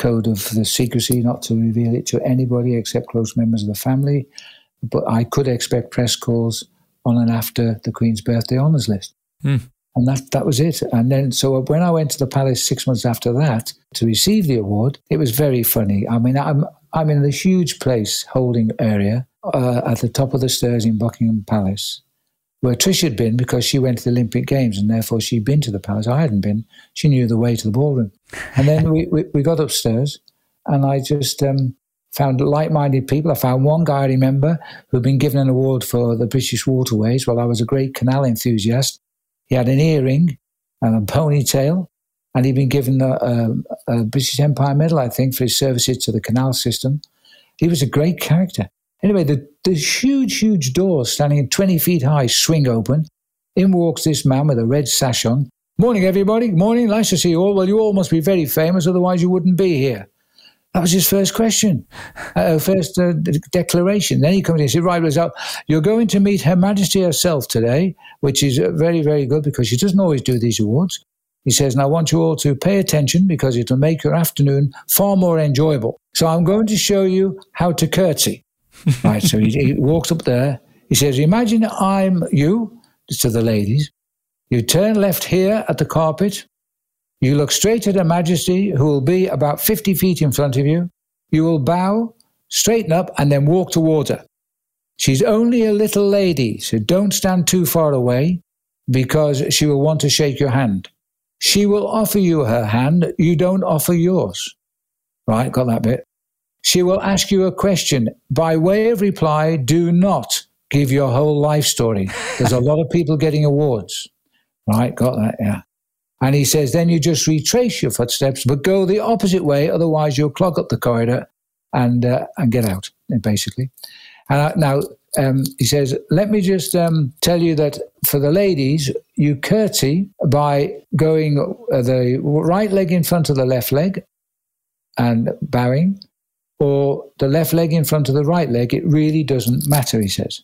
code of the secrecy not to reveal it to anybody except close members of the family. But I could expect press calls on and after the Queen's birthday honours list. Mm. And that, that was it. And then, so when I went to the palace six months after that to receive the award, it was very funny. I mean, I'm, I'm in the huge place holding area uh, at the top of the stairs in Buckingham Palace, where Trish had been because she went to the Olympic Games and therefore she'd been to the palace. I hadn't been. She knew the way to the ballroom. And then we, we, we, got upstairs and I just um, found like minded people. I found one guy I remember who'd been given an award for the British waterways. Well, I was a great canal enthusiast. He had an earring and a ponytail, and he'd been given a, a, um, a, British Empire Medal, I think, for his services to the canal system. He was a great character. Anyway, the, the huge, huge doors standing 20 feet high swing open. In walks this man with a red sash on. Morning, everybody. Morning. Nice to see you all. Well, you all must be very famous, otherwise, you wouldn't be here. That was his first question, uh, first uh, declaration. Then he comes in and says, Right, result, you're going to meet Her Majesty herself today, which is uh, very, very good because she doesn't always do these awards. He says, and I want you all to pay attention because it'll make your afternoon far more enjoyable. So I'm going to show you how to curtsy. [laughs] right, so he, he walks up there. He says, Imagine I'm you, to the ladies. You turn left here at the carpet. You look straight at Her Majesty, who will be about 50 feet in front of you. You will bow, straighten up, and then walk towards her. She's only a little lady, so don't stand too far away because she will want to shake your hand. She will offer you her hand, you don't offer yours. Right, got that bit. She will ask you a question. By way of reply, do not give your whole life story. There's a lot of people getting awards. Right, got that, yeah. And he says, then you just retrace your footsteps, but go the opposite way, otherwise you'll clog up the corridor and uh, and get out, basically. And I, now um, he says, let me just um, tell you that for the ladies, you curtsy by going uh, the right leg in front of the left leg and bowing, or the left leg in front of the right leg. It really doesn't matter, he says.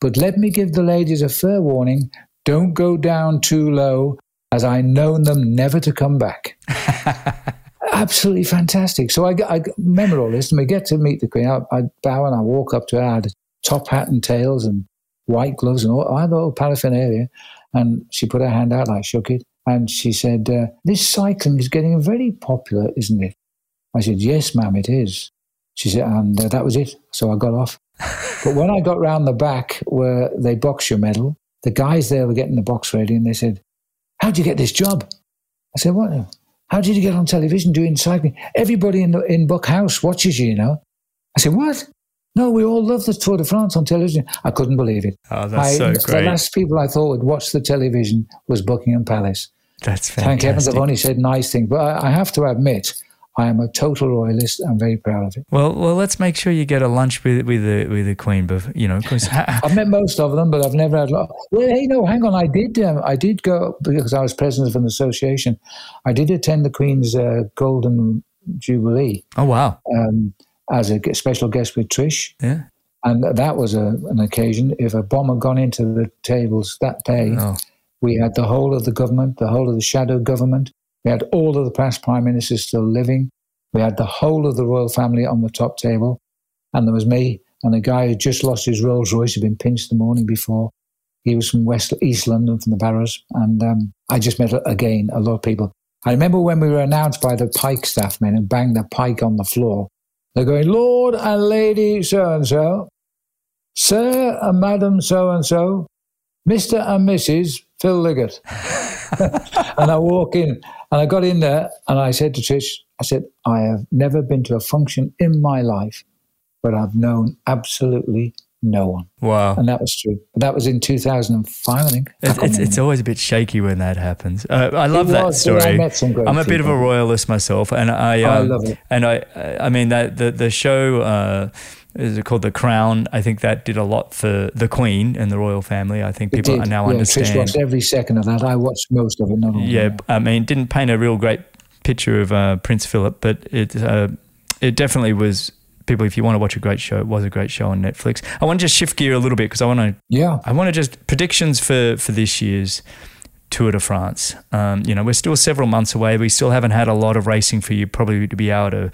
But let me give the ladies a fair warning don't go down too low as I known them never to come back. [laughs] Absolutely fantastic. So I, I, remember all this, and we get to meet the Queen. I, I bow and I walk up to her. I had a top hat and tails and white gloves and all, I had all paraphernalia. And she put her hand out, I shook it, and she said, uh, This cycling is getting very popular, isn't it? I said, Yes, ma'am, it is. She said, and uh, that was it. So I got off. [laughs] but when I got round the back where they box your medal, the guys there were getting the box ready, and they said, How'd you get this job? I said, What? How did you get on television doing cycling? Everybody in, the, in Buck House watches you, you know. I said, What? No, we all love the Tour de France on television. I couldn't believe it. Oh, that's I, so great. The last people I thought would watch the television was Buckingham Palace. That's fantastic. Thank heavens I've only said nice things. But I, I have to admit, I am a total royalist. I'm very proud of it. Well, well, let's make sure you get a lunch with with the with the Queen, but you know, because [laughs] I've met most of them, but I've never had. Well, hey, no, hang on. I did. Um, I did go because I was president of an association. I did attend the Queen's uh, Golden Jubilee. Oh wow! Um, as a special guest with Trish. Yeah. And that was a, an occasion. If a bomb had gone into the tables that day, oh. we had the whole of the government, the whole of the shadow government, we had all of the past prime ministers still living. We had the whole of the royal family on the top table. And there was me and a guy who just lost his Rolls Royce, had been pinched the morning before. He was from West East London, from the Barrows. And um, I just met, again, a lot of people. I remember when we were announced by the pike staff men and banged the pike on the floor. They're going, Lord and Lady so and so, Sir and Madam so and so, Mr. and Mrs. Phil Liggett. [laughs] and I walk in and I got in there and I said to Trish, I said, I have never been to a function in my life, but I've known absolutely no one. Wow. And that was true. That was in 2005, I think. It's, it's, it's, always a bit shaky when that happens. Uh, I love that story. I met some great I'm a people. bit of a royalist myself, and I, um, I love it. And I, I mean that the the show. Uh, is it called The Crown? I think that did a lot for the Queen and the royal family. I think people are now yeah, understand. Trish watched every second of that. I watched most of it. Not yeah, I mean, didn't paint a real great picture of uh, Prince Philip, but it uh, it definitely was. People, if you want to watch a great show, it was a great show on Netflix. I want to just shift gear a little bit because I want to. Yeah. I want to just predictions for for this year's Tour de France. Um, you know, we're still several months away. We still haven't had a lot of racing for you probably to be able to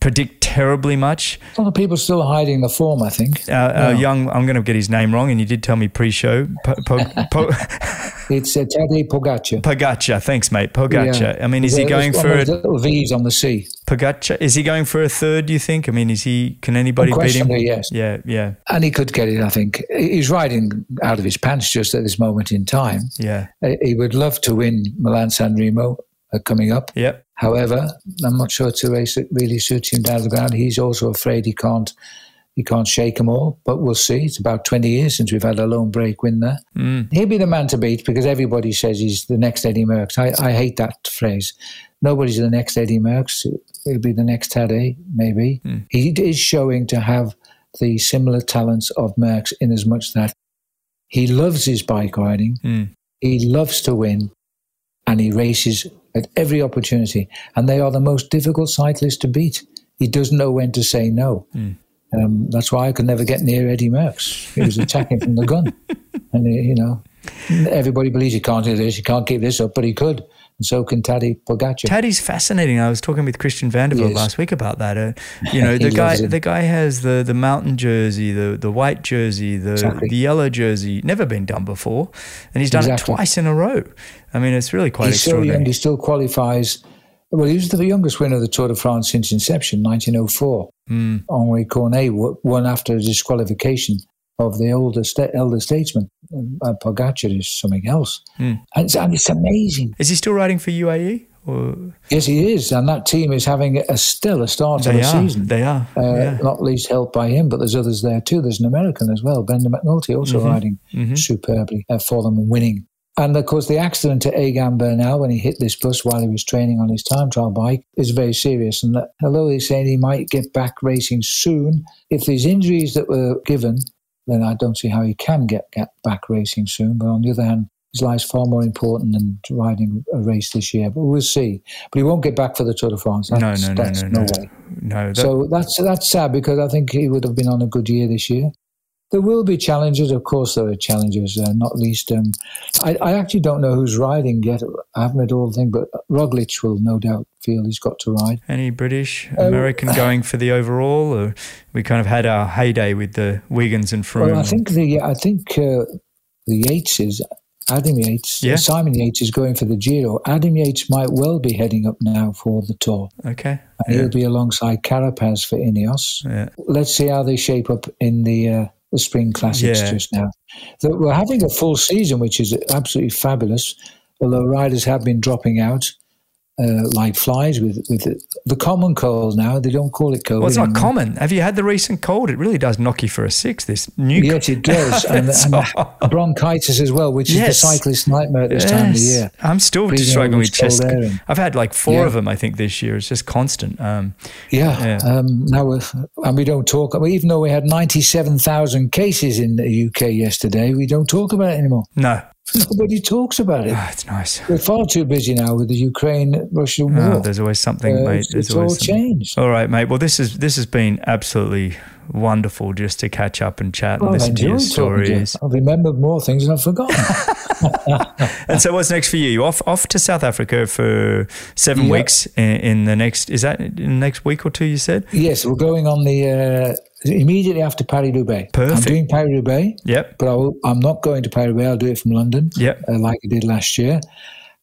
predict terribly much. A lot of people still hiding the form, I think. Uh, uh, young, I'm going to get his name wrong, and you did tell me pre-show. Po, po, po, [laughs] it's uh, Tadej Pogacar. Pogacar, thanks, mate. Pogacar. Yeah. I mean, is he going for a, little V's on the C? Pogacar, is he going for a third? Do you think? I mean, is he? Can anybody beat him? Yes. Yeah, yeah. And he could get it. I think he's riding out of his pants just at this moment in time. Yeah. Uh, he would love to win Milan San Remo uh, coming up. Yep. However, I'm not sure it's a race that really suits him down the ground. He's also afraid he can't he can't shake them all, but we'll see. It's about 20 years since we've had a lone break win there. Mm. He'll be the man to beat because everybody says he's the next Eddie Merckx. I, I hate that phrase. Nobody's the next Eddie Merckx. He'll be the next Tadej, maybe. Mm. He is showing to have the similar talents of Merckx in as much that he loves his bike riding. Mm. He loves to win and he races at every opportunity. And they are the most difficult cyclists to beat. He doesn't know when to say no. Mm. Um, that's why I could never get near Eddie Merckx. He was attacking from the gun. [laughs] And, you know, everybody believes he can't do this, he can't keep this up, but he could and so can Tadej Pogacar. Taddy's fascinating. I was talking with Christian Vande Velde last week about that. Uh, you know, [laughs] the guy the guy has the, the mountain jersey, the, the white jersey, the, exactly. the yellow jersey, never been done before, and he's done exactly. it twice in a row. I mean, it's really quite he's extraordinary. So young, he still qualifies. Well, he was the youngest winner of the Tour de France since inception, 1904. Mm. Henri Cornet won after a disqualification of the older sta- elder statesman. Uh, Pogacar is something else, mm. and, it's, and, it's, amazing. Is he still riding for UAE? Or? Yes, he is, and that team is having a stellar start they of the are. season. They are, uh, yeah. not least helped by him, but there's others there too. There's an American as well, Brandon McNulty, also mm-hmm. riding mm-hmm. superbly uh, for them and winning. And of course, the accident to Egan Bernal when he hit this bus while he was training on his time trial bike is very serious. And that, although he's saying he might get back racing soon, if these injuries that were given then I don't see how he can get, get back racing soon. But on the other hand, his life's far more important than riding a race this year. But we'll see. But he won't get back for the Tour de France. That's, no, no, that's no, no, no, no way. No. That... So that's that's sad because I think he would have been on a good year this year. There will be challenges, of course. There are challenges, uh, not least. Um, I, I, actually don't know who's riding yet. I haven't read all the thing, but Roglic will no doubt feel he's got to ride. Any British, uh, American [laughs] going for the overall, or we kind of had our heyday with the Wiggins and Froome? Well, I think the I think uh, the Yates is Adam Yates. Yeah. Simon Yates is going for the Giro. Adam Yates might well be heading up now for the Tour. Okay, yeah. he'll be alongside Carapaz for Ineos. Yeah. Let's see how they shape up in the. Uh, the spring classics yeah. just now. we're having a full season, which is absolutely fabulous. Although riders have been dropping out, uh, like flies with with the, the common cold now. They don't call it COVID. Well, it's not anymore. common. Have you had the recent cold? It really does knock you for a six. This new Yes, it [laughs] does, and, and bronchitis as well, which Yes. is the cyclist's nightmare at this time of the year. I'm still Breathing struggling with chest. I've had like four Yeah. of them, I think, this year. It's just constant. Um, Yeah, Yeah. Um, now and we don't talk. Even though we had ninety-seven thousand cases in the UK yesterday, we don't talk about it anymore. no, Nobody talks about it. Ah, it's nice. We're far too busy now with the Ukraine-Russia war. Oh, there's always something, Uh, mate. it's There's it's all something. changed. All right, mate. Well, this is this has been absolutely wonderful just to catch up and chat and Well, I've listen to your talking to you. stories. I've remembered more things than I've forgotten. [laughs] And so, what's next for you? You off off to South Africa for seven Yeah. weeks in, in the next. Is that in the next week or two? You said. yes, we're going on the uh, immediately after Paris Roubaix. Perfect. I'm doing Paris Roubaix. Yep. but I will, I'm not going to Paris Roubaix. I'll do it from London, Yep. uh, like I did last year.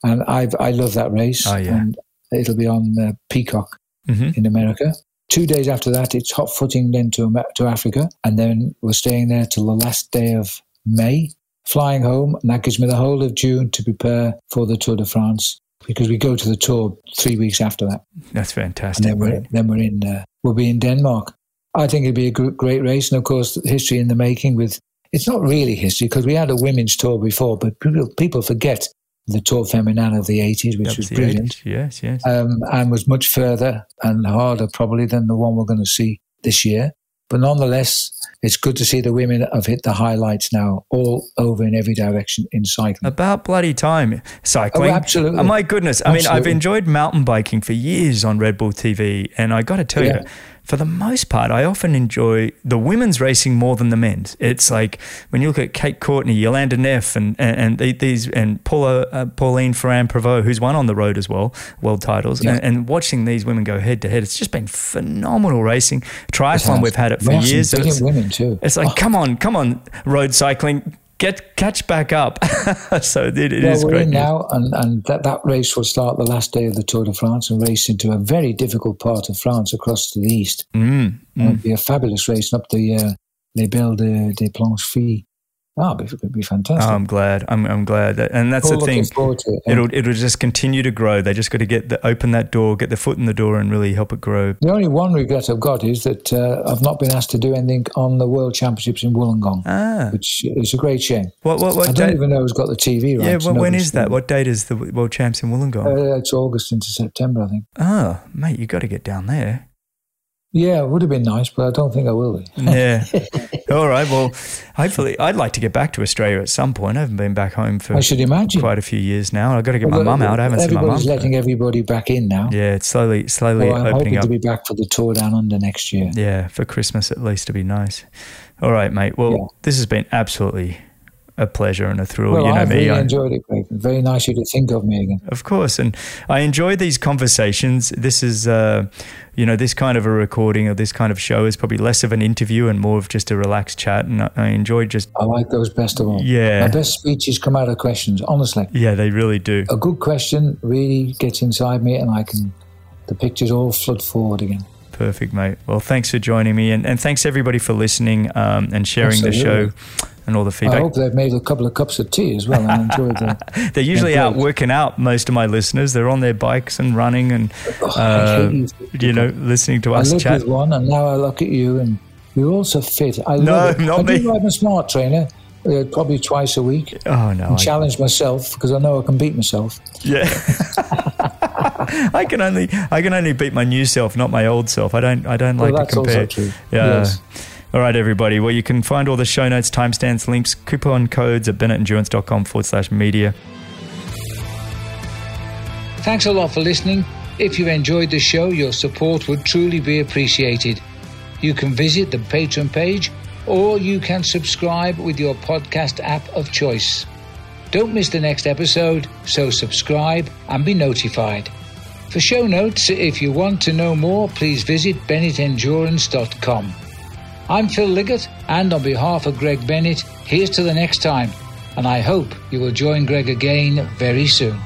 And I I love that race. Oh, yeah. And it'll be on uh, Peacock hmm in America. Two days after that, it's hot footing then to to Africa, and then we're staying there till the last day of May, flying home, and that gives me the whole of June to prepare for the Tour de France because we go to the Tour three weeks after that, That's and fantastic. then we're then we're in uh, we'll be in Denmark. I think it'd be a great race, and of course, history in the making. With it's not really history because we had a women's tour before, but people people forget the Tour Feminine of the '80s, which was brilliant. 80s. Yes, yes. um, and was much further and harder probably than the one we're going to see this year. But nonetheless, it's good to see the women have hit the highlights now, all over in every direction in cycling. About bloody time cycling. Oh, absolutely. Oh, my goodness. I mean, I've enjoyed mountain biking for years on Red Bull TV. And I got to tell Yeah. you, for the most part, I often enjoy the women's racing more than the men's. It's like when you look at Kate Courtney, Jolanda Neff, and, and, and these, and Paula, uh, Pauline Ferrand Prevost, who's won on the road as well, world titles. Yeah. And, and watching these women go head to head, it's just been phenomenal racing. Triathlon, we've had it for years. It's, women too. it's like, come on, come on, road cycling. Get catch back up. [laughs] so it, it is well, we're great in news. now, and, and that, that race will start the last day of the Tour de France and race into a very difficult part of France across to the east. Mm, It'll be a fabulous race up the uh, Les Belles de, des Planches Filles. Ah, it would be fantastic. Oh, I'm glad. I'm, I'm glad. That, and that's All the thing. looking forward to it. It'll it'll just continue to grow. They just got to get the, open that door, get the foot in the door, and really help it grow. The only one regret I've got is that uh, I've not been asked to do anything on the World Championships in Wollongong, Ah, which is a great shame. what what I don't date? even know who's got the TV right. Yeah, well, when is that? What date is the World Champs in Wollongong? Uh, it's August into September, I think. oh, mate, you got to get down there. Yeah, it would have been nice, but I don't think I will be. Yeah. [laughs] [laughs] All right. Well, hopefully, I'd like to get back to Australia at some point. I haven't been back home for I should imagine. quite a few years now. I've got to get my mum out. I haven't seen my mum. Everybody's letting everybody back in now. Yeah, it's slowly slowly So I'm opening hoping up. to be back for the tour down under next year. Yeah, for Christmas at least to be nice. All right, mate. Well, Yeah. this has been absolutely a pleasure and a thrill. Well, you know I've me. really I- enjoyed it, Greg. Very nice of you to think of me again. Of course, and I enjoy these conversations. This is, uh, you know, this kind of a recording or this kind of show is probably less of an interview and more of just a relaxed chat. And I, I enjoy just, I like those best of all. Yeah. My best speeches come out of questions, honestly. yeah, they really do. A good question really gets inside me and I can, the pictures all flood forward again. Perfect, mate. Well, thanks for joining me, and, and thanks everybody for listening um, and sharing the show and all the feedback. I hope they've made a couple of cups of tea as well and enjoyed the. [laughs] They're usually out working out. Most of my listeners, they're on their bikes and running, and I uh, you. you know, listening to us lived chat. with one and now I look at you and you're also fit. I No, love it. not I me. do ride my smart trainer uh, probably twice a week Oh no! and I- challenge myself because I know I can beat myself. Yeah. [laughs] [laughs] I can only I can only beat my new self, not my old self. I don't I don't Well, like that's to compare. also true. Yeah. Yes. All right, everybody. Well, you can find all the show notes, timestamps, links, coupon codes at bennettendurance.com forward slash media. Thanks a lot for listening. If you enjoyed the show, your support would truly be appreciated. You can visit the Patreon page or you can subscribe with your podcast app of choice. Don't miss the next episode, so subscribe and be notified. For show notes, if you want to know more, please visit bennettendurance.com. I'm Phil Liggett, and on behalf of Greg Bennett, here's to the next time, and I hope you will join Greg again very soon.